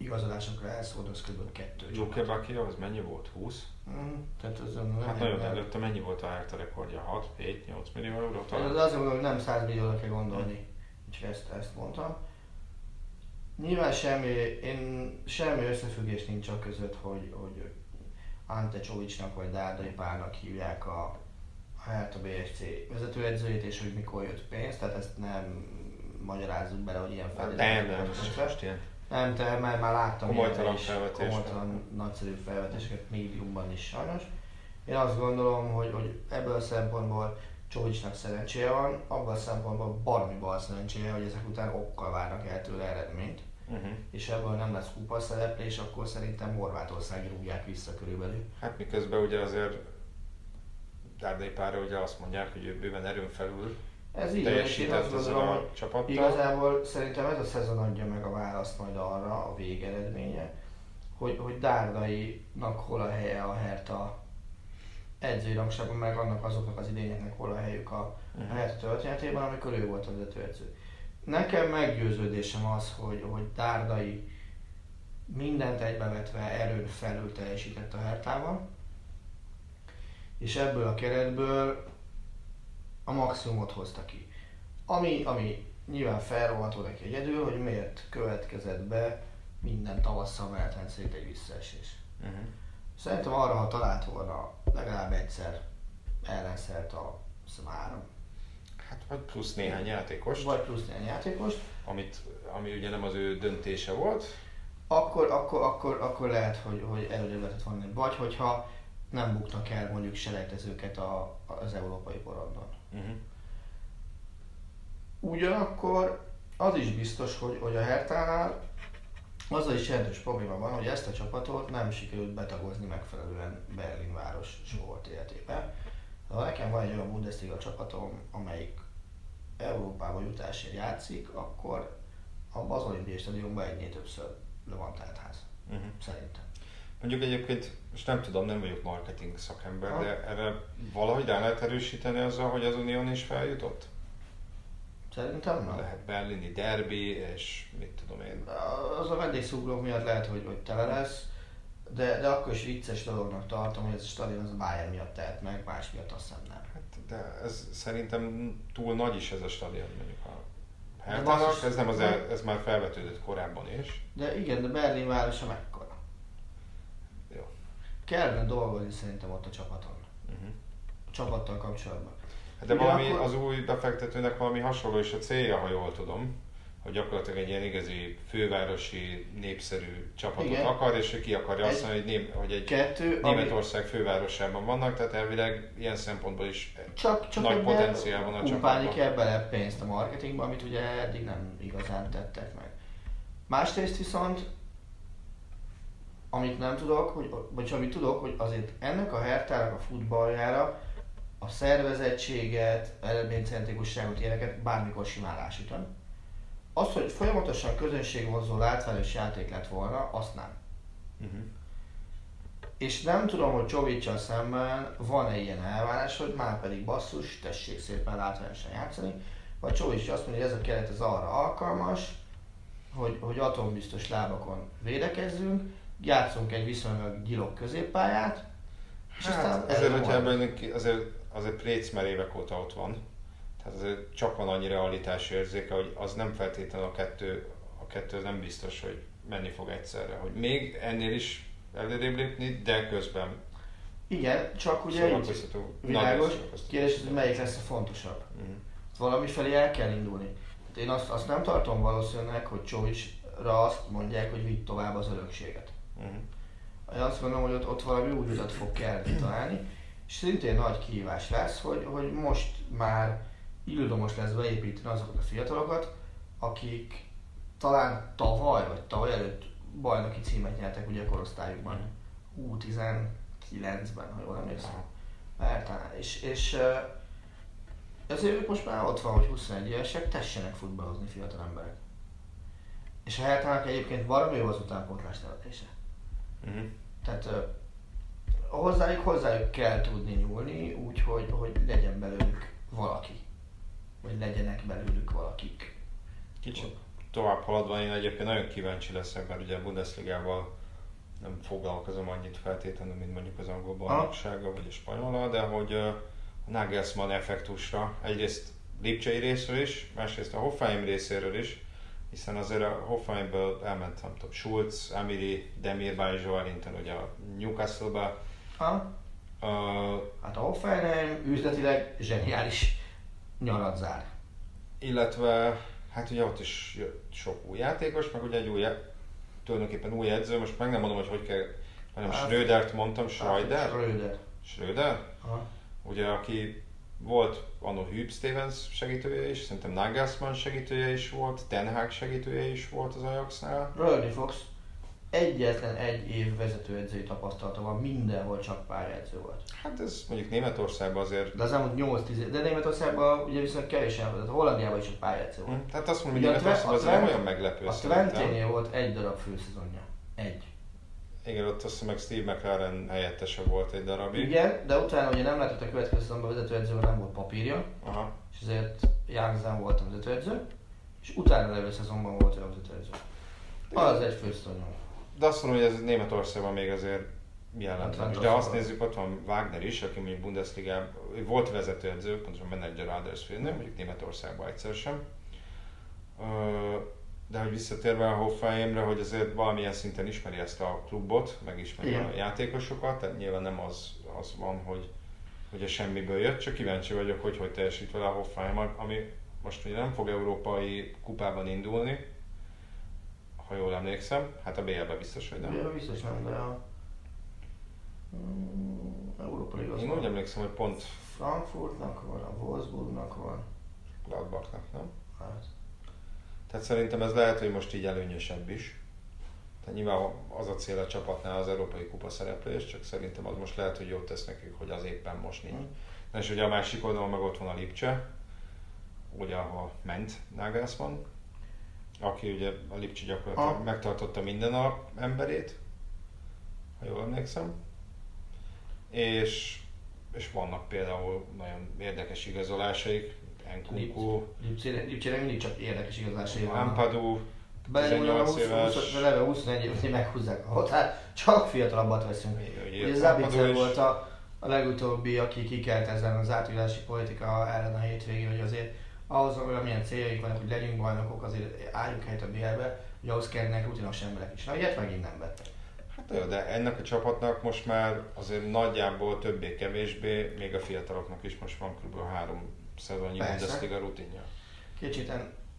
igazolásokra elszólt, az kb. kettő. Luke Bakia, az mennyi volt? 20? Mm, tehát az hát nagyon előtte mennyi volt a Hertha rekordja? 6, 7, 8 millió euró talán? Az azt mondom, hogy nem 100 millióra kell gondolni, úgyhogy ezt, ezt mondtam. Nyilván semmi, én semmi összefüggés nincs a között, hogy, hogy Ante Csovicsnak vagy Dárdai Pálnak hívják a, a Hertha BSC vezetőedzőjét, és hogy mikor jött pénz, tehát ezt nem magyarázzuk bele, hogy ilyen feltétlenül. Nem, nem, most ilyen. Nem, te, mert már láttam komolytalan felvetést. Komolytalan nagyszerű felvetéseket médiumban is sajnos. Én azt gondolom, hogy, hogy ebből a szempontból Csovicsnak szerencséje van, abban a szempontból baromi bal szerencséje, hogy ezek után okkal várnak el tőle eredményt uh-huh. és ebből nem lesz kupa szereplés, akkor szerintem Horvátország rúgják vissza körülbelül. Hát miközben ugye azért Dárdai Pára ugye azt mondják, hogy ő bőven erőn felül ez így teljesített az a csapattal. Igazából szerintem ez a szezon adja meg a választ majd arra, a végeredménye, hogy, hogy Dárdainak hol a helye a Herta edzői meg annak azoknak az idényeknek hol a helyük a, uh-huh. a Herta történetében, amikor ő volt a vezetőedző. Nekem meggyőződésem az, hogy, hogy Dárdai mindent egybevetve erőn felül teljesített a Hertával, és ebből a keretből a maximumot hozta ki. Ami, ami nyilván felroható neki egyedül, hogy miért következett be minden tavasszal menetrend szerint egy visszaesés. Uh-huh. Szerintem arra, ha talált volna legalább egyszer ellenszert a három Hát vagy plusz néhány játékos. Vagy plusz néhány játékos. Amit, ami ugye nem az ő döntése volt. Akkor, akkor, akkor, akkor lehet, hogy, hogy előre lehetett volna. Vagy hogyha nem buknak el mondjuk selejtezőket a, az európai porondon. Uh-huh. Ugyanakkor az is biztos, hogy, hogy a Hertánál azzal is jelentős probléma van, hogy ezt a csapatot nem sikerült betagozni megfelelően Berlin város soha életében. Ha nekem van egy olyan Bundesliga csapatom, amelyik Európába jutásért játszik, akkor a az olimpiai stadionban egynél többször le van ház. Uh-huh. Szerintem. Mondjuk egyébként, most nem tudom, nem vagyok marketing szakember, ha. de erre valahogy rá lehet erősíteni azzal, hogy az Unión is feljutott? Szerintem nem. Lehet berlini derby, és mit tudom én. Az a vendégszúglók miatt lehet, hogy, hogy tele lesz, de, de akkor is vicces dolognak tartom, hogy ez a stadion az a Bayern miatt tehet meg, más miatt azt hiszem de ez szerintem túl nagy is ez a stadion, mondjuk a Hertának, ez, nem az el, ez már felvetődött korábban is. De igen, de Berlin városa mekkora. Jó. Kellene dolgozni szerintem ott a csapaton. Uh-huh. A csapattal kapcsolatban. Hát de Ugye valami, akkor... az új befektetőnek valami hasonló is a célja, ha jól tudom hogy gyakorlatilag egy ilyen igazi fővárosi népszerű csapatot Igen. akar, és ki akarja azt mondani, hogy, ném, hogy egy kettő, Németország ami... fővárosában vannak, tehát elvileg ilyen szempontból is csak, csak nagy potenciál van a csapatban. kell bele pénzt a marketingbe, amit ugye eddig nem igazán tettek meg. Másrészt viszont, amit nem tudok, hogy, vagy amit tudok, hogy azért ennek a hertának a futballjára a szervezettséget, eredménycentrikusságot, ilyeneket bármikor simán lásítan az, hogy folyamatosan közönségvonzó látványos játék lett volna, azt nem. Uh-huh. és nem tudom, hogy Csovicsal szemben van-e ilyen elvárás, hogy már pedig basszus, tessék szépen látványosan játszani, vagy Csovics azt mondja, hogy ez a keret ez arra alkalmas, hogy, hogy atombiztos lábakon védekezzünk, játszunk egy viszonylag gyilok középpályát, és hát, aztán azért, hogyha ebből azért, azért Préc már évek óta ott van. Tehát csak van annyi realitás érzéke, hogy az nem feltétlenül a kettő, a kettő nem biztos, hogy menni fog egyszerre. Hogy még ennél is előrébb lépni, de közben igen, csak ugye szóval így világos, kérdés, hogy melyik lesz a fontosabb. Uh-huh. Valami felé el kell indulni. Hát én azt, azt nem tartom valószínűleg, hogy Csovicsra azt mondják, hogy vitt tovább az örökséget. Uh-huh. Én azt gondolom, hogy ott, ott valami új utat fog kelleni találni, és szintén nagy kihívás lesz, hogy, hogy most már ildomos lesz beépíteni azokat a fiatalokat, akik talán tavaly vagy tavaly előtt bajnoki címet nyertek ugye a korosztályukban. U19-ben, ha jól emlékszem. Talán. És, és ezért ők most már ott van, hogy 21 évesek, tessenek futballozni fiatal emberek. És a Hertának egyébként valami jó az utánpótlás nevetése. Uh-huh. Tehát hozzájuk, hozzájuk kell tudni nyúlni, úgyhogy hogy legyen belőlük valaki. Vagy legyenek belőlük valakik. Kicsit tovább haladva én egyébként nagyon kíváncsi leszek, mert ugye a Bundesligával nem foglalkozom annyit feltétlenül, mint mondjuk az angol bajnoksága vagy a spanyola, de hogy a Nagelsmann effektusra egyrészt Lipcsei részről is, másrészt a Hoffenheim részéről is, hiszen azért a Hoffenheimből elment, nem tudom, Schulz, Emily, Demirbay, Joelinton ugye a Newcastle-ba. Ha? Uh, hát a Hoffenheim üzletileg zseniális nyarat zár. Illetve hát ugye ott is sok új játékos, meg ugye egy új, tulajdonképpen új edző, most meg nem mondom, hogy hogy kell, hanem hát, Schrödert mondtam, Schröder? Hát, Schröder. Schröder? Aha. Ugye, aki volt anno Hüb Stevens segítője is, szerintem Nagelsmann segítője is volt, Ten Hag segítője is volt az Ajaxnál. Rölni Fox egyetlen egy év vezetőedzői tapasztalata van, mindenhol csak pályaedző volt. Hát ez mondjuk Németországban azért... De az elmúlt 8 10 de Németországban ugye viszont kevésen volt, Hollandiában is csak pályaedző volt. Hm, tehát azt mondom, hogy Németországban az nem olyan meglepő A Twenténél volt egy darab főszezonja. Egy. Igen, ott azt meg Steve McLaren helyettese volt egy darabig. Igen, de utána ugye nem lehetett a következő szezonban vezetőedzőben nem volt papírja, Aha. és ezért Jansen volt a vezetőedző, és utána levő szezonban volt a vezetőedző. Az egy főszezonja. De azt mondom, hogy ez Németországban még azért jelentős. Hát, de azt nézzük, ott van Wagner is, aki mondjuk Bundesliga volt vezetőedző, pontosan menedzser Adelsfieldnél, mondjuk Németországban egyszer sem. De hogy visszatérve a Hoffenheimre, hogy azért valamilyen szinten ismeri ezt a klubot, meg ismeri Igen. a játékosokat, tehát nyilván nem az, az van, hogy, hogy a semmiből jött, csak kíváncsi vagyok, hogy hogy teljesít vele a Hoffenheim, ami most ugye nem fog európai kupában indulni, ha jól emlékszem. Hát a BL-ben biztos, hogy nem. BL biztos nem, de a mm, Európa Liga Én úgy emlékszem, hogy pont Frankfurtnak van, a Wolfsburgnak van. Gladbachnak, nem? Hát. Tehát szerintem ez lehet, hogy most így előnyösebb is. Tehát nyilván az a cél a csapatnál az Európai Kupa szereplés, csak szerintem az most lehet, hogy jót tesz nekik, hogy az éppen most nincs. Hmm. Na és ugye a másik oldalon meg ott van a Lipcse, ugye ahol ment Nagelsmann, aki ugye a Lipcsi gyakorlatilag ha. megtartotta minden a emberét, ha jól emlékszem. És, és vannak például nagyon érdekes igazolásaik, Enkunku. Lipcsére mindig csak érdekes igazolásai vannak. Ampadu, 18 éves. 20, eleve 21 éves, hogy meghúzzák a határ, csak fiatalabbat veszünk. Ugye Zabicer volt a, a legutóbbi, aki kikelt ezen az átvilási politika ellen a hétvégén, hogy azért ahhoz, hogy milyen céljaink vannak, hogy legyünk bajnokok, azért álljunk helyet a BL-be, hogy ahhoz kellene rutinos emberek is. Na, ilyet megint nem vettek. Hát jó, de ennek a csapatnak most már azért nagyjából többé-kevésbé, még a fiataloknak is most van kb. három szezonnyi Bundesliga rutinja. Kicsit,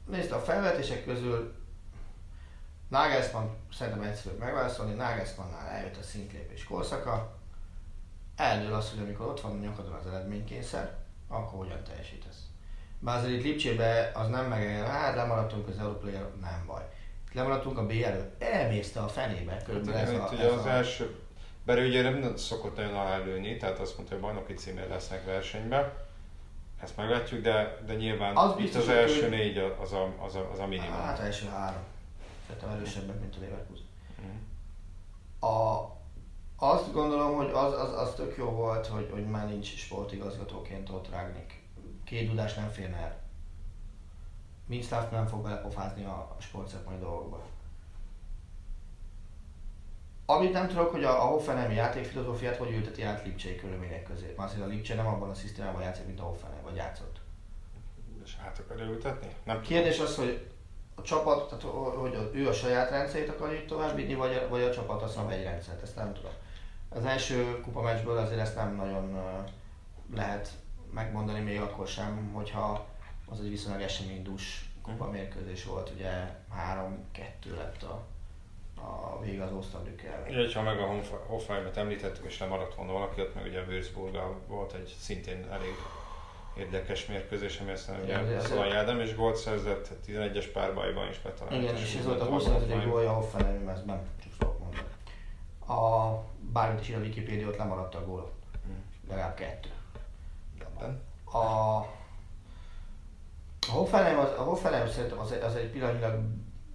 nézd a felvetések közül Nagelsmann szerintem egyszerűbb megválaszolni, Nagelsmannnál eljött a szintlépés korszaka, eldől az, hogy amikor ott van a nyakadon az eredménykényszer, akkor hogyan teljesítesz. Bár azért itt Lipcsébe az nem meg, hát lemaradtunk az Európai nem baj. Lemaradtunk a B előtt, elmészte a fenébe körülbelül hát, ez, a, ugye ez az a... első, bár ugye nem szokott nagyon alálőni, tehát azt mondta, hogy bajnoki címért lesznek versenyben. Ezt meglátjuk, de, de nyilván az itt az első hogy... négy az a, az a, az a minimum. Hát első három. Szerintem erősebbek, mint a Leverkusen. Mm. A, Azt gondolom, hogy az, az, az tök jó volt, hogy, hogy már nincs sportigazgatóként ott Rágnik. Két dudás nem férne el. Minstaff nem fog belepofázni a sportszakmai dolgokba. Amit nem tudok, hogy a, a Hoffenheim játékfilozófiát hogy ülteti át Lipcsei körülmények közé. Már a Lipcse nem abban a szisztémában játszik, mint a Hoffenheim, vagy játszott. És át akarja ültetni? Nem Kérdés az, hogy a csapat, tehát hogy ő a saját rendszerét akarja tovább vinni, vagy a, vagy a csapat azt egy rendszert, ezt nem tudom. Az első kupa meccsből azért ezt nem nagyon lehet megmondani, még akkor sem, hogyha az egy viszonylag eseménydús kupa mérkőzés volt, ugye 3-2 lett a, a vége az Osztandükkel. Így, ha meg a Hoffenheimet említettük, és nem maradt volna valaki, ott meg ugye a Würzburg volt egy szintén elég érdekes mérkőzés, ami aztán ugye Szalai Ádám is gólt szerzett, 11-es párbajban is betalált. Igen, és ez volt a 25. gólja a Hoffenheim mezben, csak fogok mondani. A, bármit is ír a Wikipedia, ott lemaradt a gól. Hmm. Legalább kettő. A, a Hoffenheim, az, a Hoffenheim szerintem az, az egy pillanatilag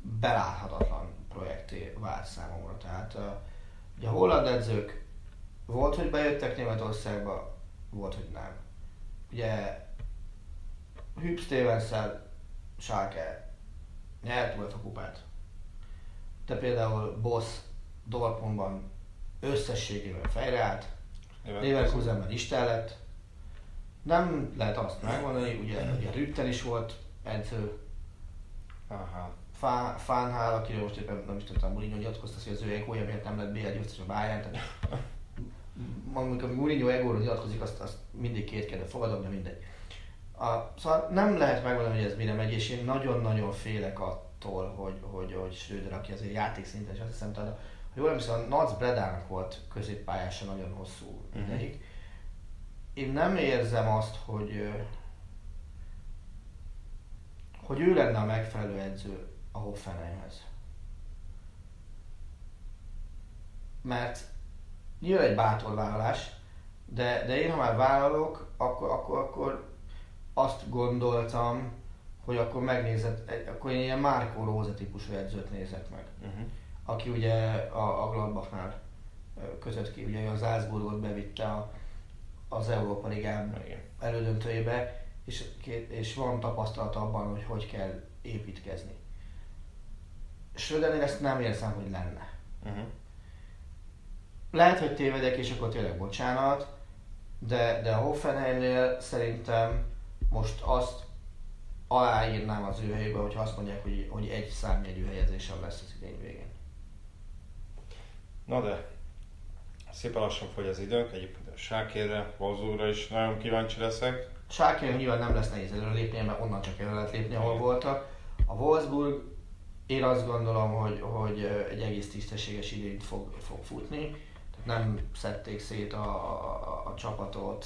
beláthatatlan projekté vált számomra. Tehát ugye a holland edzők volt, hogy bejöttek Németországba, volt, hogy nem ugye Hüb stevens Schalke nyert volt a kupát. De például Boss Dortmundban összességében fejreállt, Leverkusenben Isten lett. Nem lehet azt megmondani, ugye, ugye Rütten is volt edző, Aha. Fánhál, akiről most éppen nem is tudtam, Mourinho nyilatkozta, hogy az ő egója miért nem lett BL győztes a Bayern, tehát *laughs* amikor Mourinho egóról nyilatkozik, azt, azt mindig kétkedve fogadom, de mindegy. A, szóval nem lehet megmondani, hogy ez mire megy, és én nagyon-nagyon félek attól, hogy, hogy, hogy Schröder, aki azért játékszinten, és azt hiszem, talán, hogy jól emlékszem, a Nac Bredának volt középpályása nagyon hosszú uh-huh. ideig. Én nem érzem azt, hogy hogy ő lenne a megfelelő edző a Hoffenheimhez. Mert nyilván egy bátor vállalás, de, de én ha már vállalok, akkor, akkor, akkor azt gondoltam, hogy akkor megnézett, akkor én ilyen Márko Róza típusú edzőt nézek meg. Uh-huh. Aki ugye a, a Gladbachnál kötött ki, ugye az Salzburgot bevitte a, az Európa Ligán elődöntőjébe, és, és van tapasztalata abban, hogy hogy kell építkezni. Schrödernél ezt nem érzem, hogy lenne. Uh-huh. Lehet, hogy tévedek, és akkor tényleg bocsánat, de, de a Hoffenheimnél szerintem most azt aláírnám az ő helyébe, hogyha azt mondják, hogy, hogy egy számjegyű helyezésem lesz az idény végén. Na de, szépen lassan fogy az időnk, egyébként a Sákérre, Wolfsburgra is nagyon kíváncsi leszek. Sákérre nyilván nem lesz nehéz előlépni, mert onnan csak el lehet lépni, ahol voltak. A Wolfsburg, én azt gondolom, hogy, hogy egy egész tisztességes idényt fog, fog futni nem szedték szét a, a, a csapatot,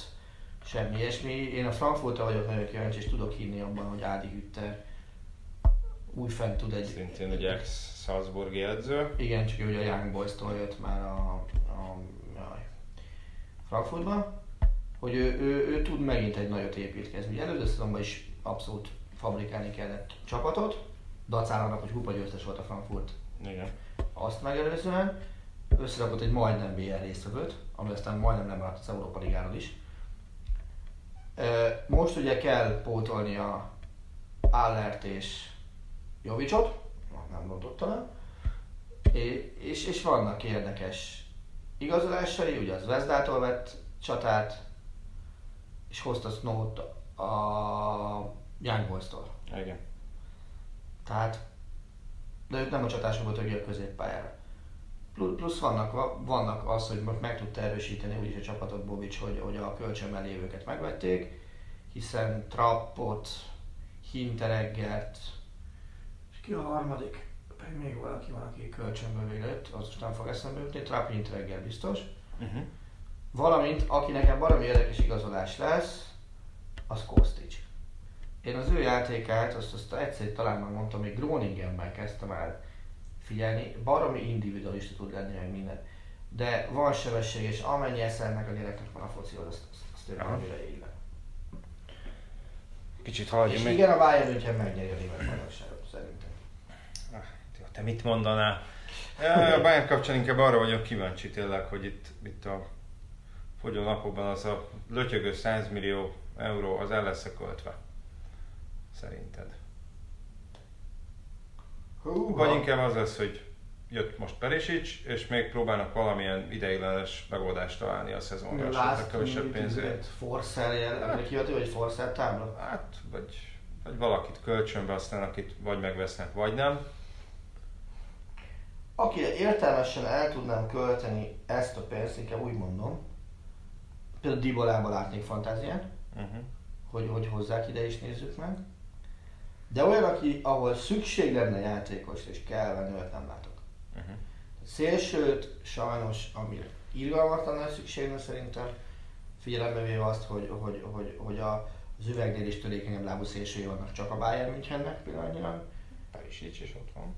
semmi ilyesmi. Én a Frankfurtra vagyok nagyon kíváncsi, és tudok hinni abban, hogy Ádi Hütter úgy fent tud egy... Szintén egy ex-Salzburgi edző. Igen, csak ugye a Young Boys-tól jött már a, a, Frankfurtban, hogy ő, ő, ő, tud megint egy nagyot építkezni. Ugye előző szezonban is abszolút fabrikálni kellett csapatot, dacára hogy kupa győztes volt a Frankfurt. Igen. Azt megelőzően összerakott egy majdnem BL résztvevőt, ami aztán majdnem nem maradt az Európa Ligáról is. Most ugye kell pótolni a Allert és Jovicsot, nem mondott talán, és, és vannak érdekes igazolásai, ugye az Vezdától vett csatát, és hozta Snow-t a Young Boys-tól. Igen. Tehát, de ők nem a csatásokból többi a középpályára. Plusz vannak, vannak az, hogy most meg tudta erősíteni úgyis a csapatot Bobics, hogy, hogy a kölcsönben lévőket megvették, hiszen Trappot, Hintereggert, és ki a harmadik? Pedig még valaki van, aki kölcsönből végrejött, az most nem fog eszembe jutni, Trapp Hinteregger biztos. Uh-huh. Valamint, aki nekem valami érdekes igazolás lesz, az Kostic. Én az ő játékát, azt, azt egyszer talán már mondtam, még Groningenben kezdtem el figyelni, baromi individualista tud lenni meg minden. De van sebesség, és amennyi eszelnek a gyereknek van a focihoz, azt, azt, azt ő valamire éle. Kicsit haladjunk És meg... igen, a Bayern München megnyeri a német bajnokságot, te mit mondanál? Ja, a Bayern kapcsán inkább arra vagyok kíváncsi tényleg, hogy itt, itt a fogyó napokban az a lötyögő 100 millió euró az el lesz költve. Szerinted? Hú, Vagy inkább az lesz, hogy jött most Perisic, és még próbálnak valamilyen ideiglenes megoldást találni a szezonra, esetleg kevesebb pénzért. Forsell jel, kiadó, vagy Forsell tábla? Hát, vagy, vagy valakit kölcsönbe, aztán akit vagy megvesznek, vagy nem. Akire értelmesen el tudnám költeni ezt a pénzt, inkább úgy mondom, például Dibolába látnék fantáziát, Uh-huh. hogy, hogy hozzák ide is nézzük meg. De olyan, aki, ahol szükség lenne játékos és kell venni, olyat nem látok. Uh-huh. Szélsőt sajnos, amire irgalmatlan nagy szükség van szerintem, figyelembe véve azt, hogy, hogy, hogy, hogy a, az üvegnél is törékenyebb lábú szélsői vannak csak a Bayern Münchennek pillanatnyilag. Perisic is ott van.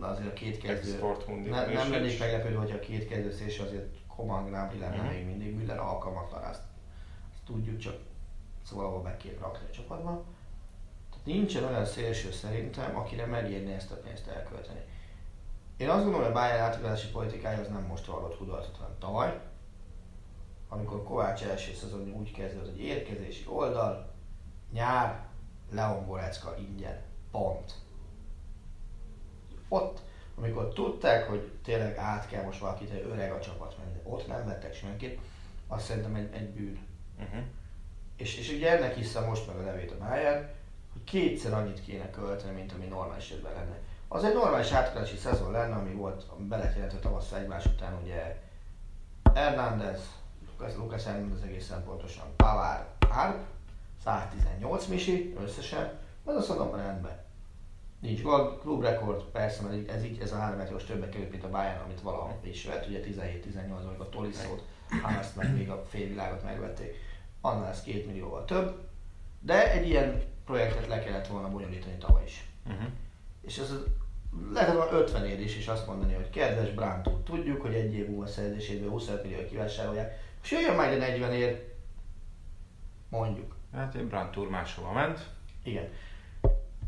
Azért a két kezdő... Ne, nem lennék meglepődő, hogyha a két kezdő szélső azért Coman Gnabry lenne Mhm. még mindig, Müller alkalmatlan, azt, azt tudjuk, csak szóval ahol be kéne rakni a csapatba. Tehát nincsen olyan szélső szerintem, akire megérni ezt a pénzt elkölteni. Én azt gondolom, hogy a Bayern átigazási politikája az nem most vallott kudarcot, hanem tavaly, amikor Kovács első szezonja úgy kezdődött, hogy érkezési oldal, nyár, Leon Gorecka ingyen, pont. Ott, amikor tudták, hogy tényleg át kell most valakit, hogy öreg a csapat menni, ott nem vettek senkit, azt szerintem egy, egy bűn. Uh-huh. És, és ugye ennek hiszem most meg a nevét a Bayern, hogy kétszer annyit kéne költeni, mint ami normális esetben lenne. Az egy normális átkozási szezon lenne, ami volt, ami beletjelentett tavasszal egymás után ugye Hernández, Lucas, Lucas Hernández egészen pontosan, Pavár, Árp, 118 misi összesen, ez azt mondom rendben. Nincs gond, klubrekord, persze, mert ez, így, ez a három meteos többek került, mint a Bayern, amit valaha is vett, ugye 17-18 amikor a Tolisszót, Hamaszt meg még a félvilágot megvették, annál ez két millióval több, de egy ilyen projektet le kellett volna bonyolítani tavaly is. Uh-huh. És ez lehet volna 50 ér is, és azt mondani, hogy kedves Brandt úr, tudjuk, hogy egy év múlva szerzéséből 25 millió kivásárolják, és jöjjön már ide 40 ér, mondjuk. Hát én Brandt úr máshova ment. Igen.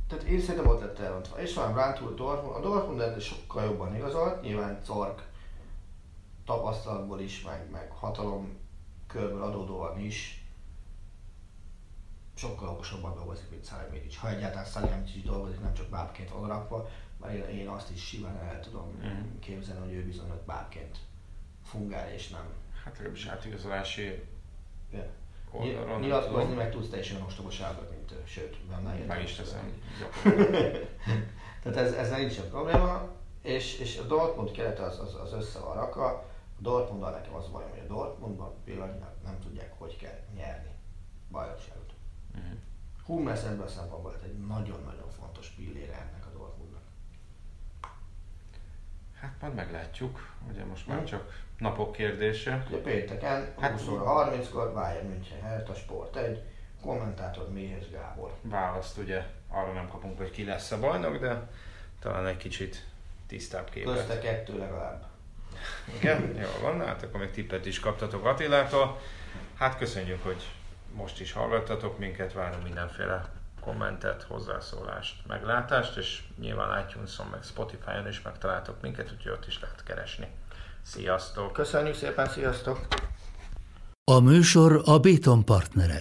Tehát én szerintem ott lett elrontva. És van Brandt úr, Dortmund. A Dortmund ennél sokkal jobban igazolt, nyilván Zork tapasztalatból is, meg, meg hatalom körből adódóan is sokkal okosabban dolgozik, mint Szalimidic. Ha egyáltalán Szalimidic is dolgozik, nem csak bábként van rakva, mert én, én azt is simán el tudom Mhm. képzelni, hogy ő bizony ott bábként fungál, és nem. Hát legalábbis átigazolási Ja. Oldalon. Nyilatkozni meg tudsz te is olyan ostobaságot, mint ő, sőt, nagyon Meg is teszem. *laughs* gyakorlatilag. Tehát ez, ez nincsen probléma, és, és a Dortmund kerete az, az, az össze van rakva. A Dortmunddal nekem az bajom, hogy a Dortmundban pillanatnyilag nem tudják, hogy kell nyerni bajnokságot. Mhm. Hummels ebből a szempontból lett egy nagyon-nagyon fontos pillére ennek a Dortmundnak. Hát majd meglátjuk. Ugye most már Mhm. csak napok kérdése. Ugye pénteken, Hát- 20 óra 30-kor, Bayern München, Hertha Sport 1, kommentátor Méhes Gábor. Választ ugye arra nem kapunk, hogy ki lesz a bajnok, de talán egy kicsit tisztább képet. Közte kettő legalább. Igen, jól van, hát akkor még tippet is kaptatok Attilától. Hát köszönjük, hogy most is hallgattatok minket, várunk mindenféle kommentet, hozzászólást, meglátást, és nyilván iTunes-on, meg Spotify-on is megtaláltok minket, úgyhogy ott is lehet keresni. Sziasztok! Köszönjük szépen, sziasztok! A műsor a Béton partnere.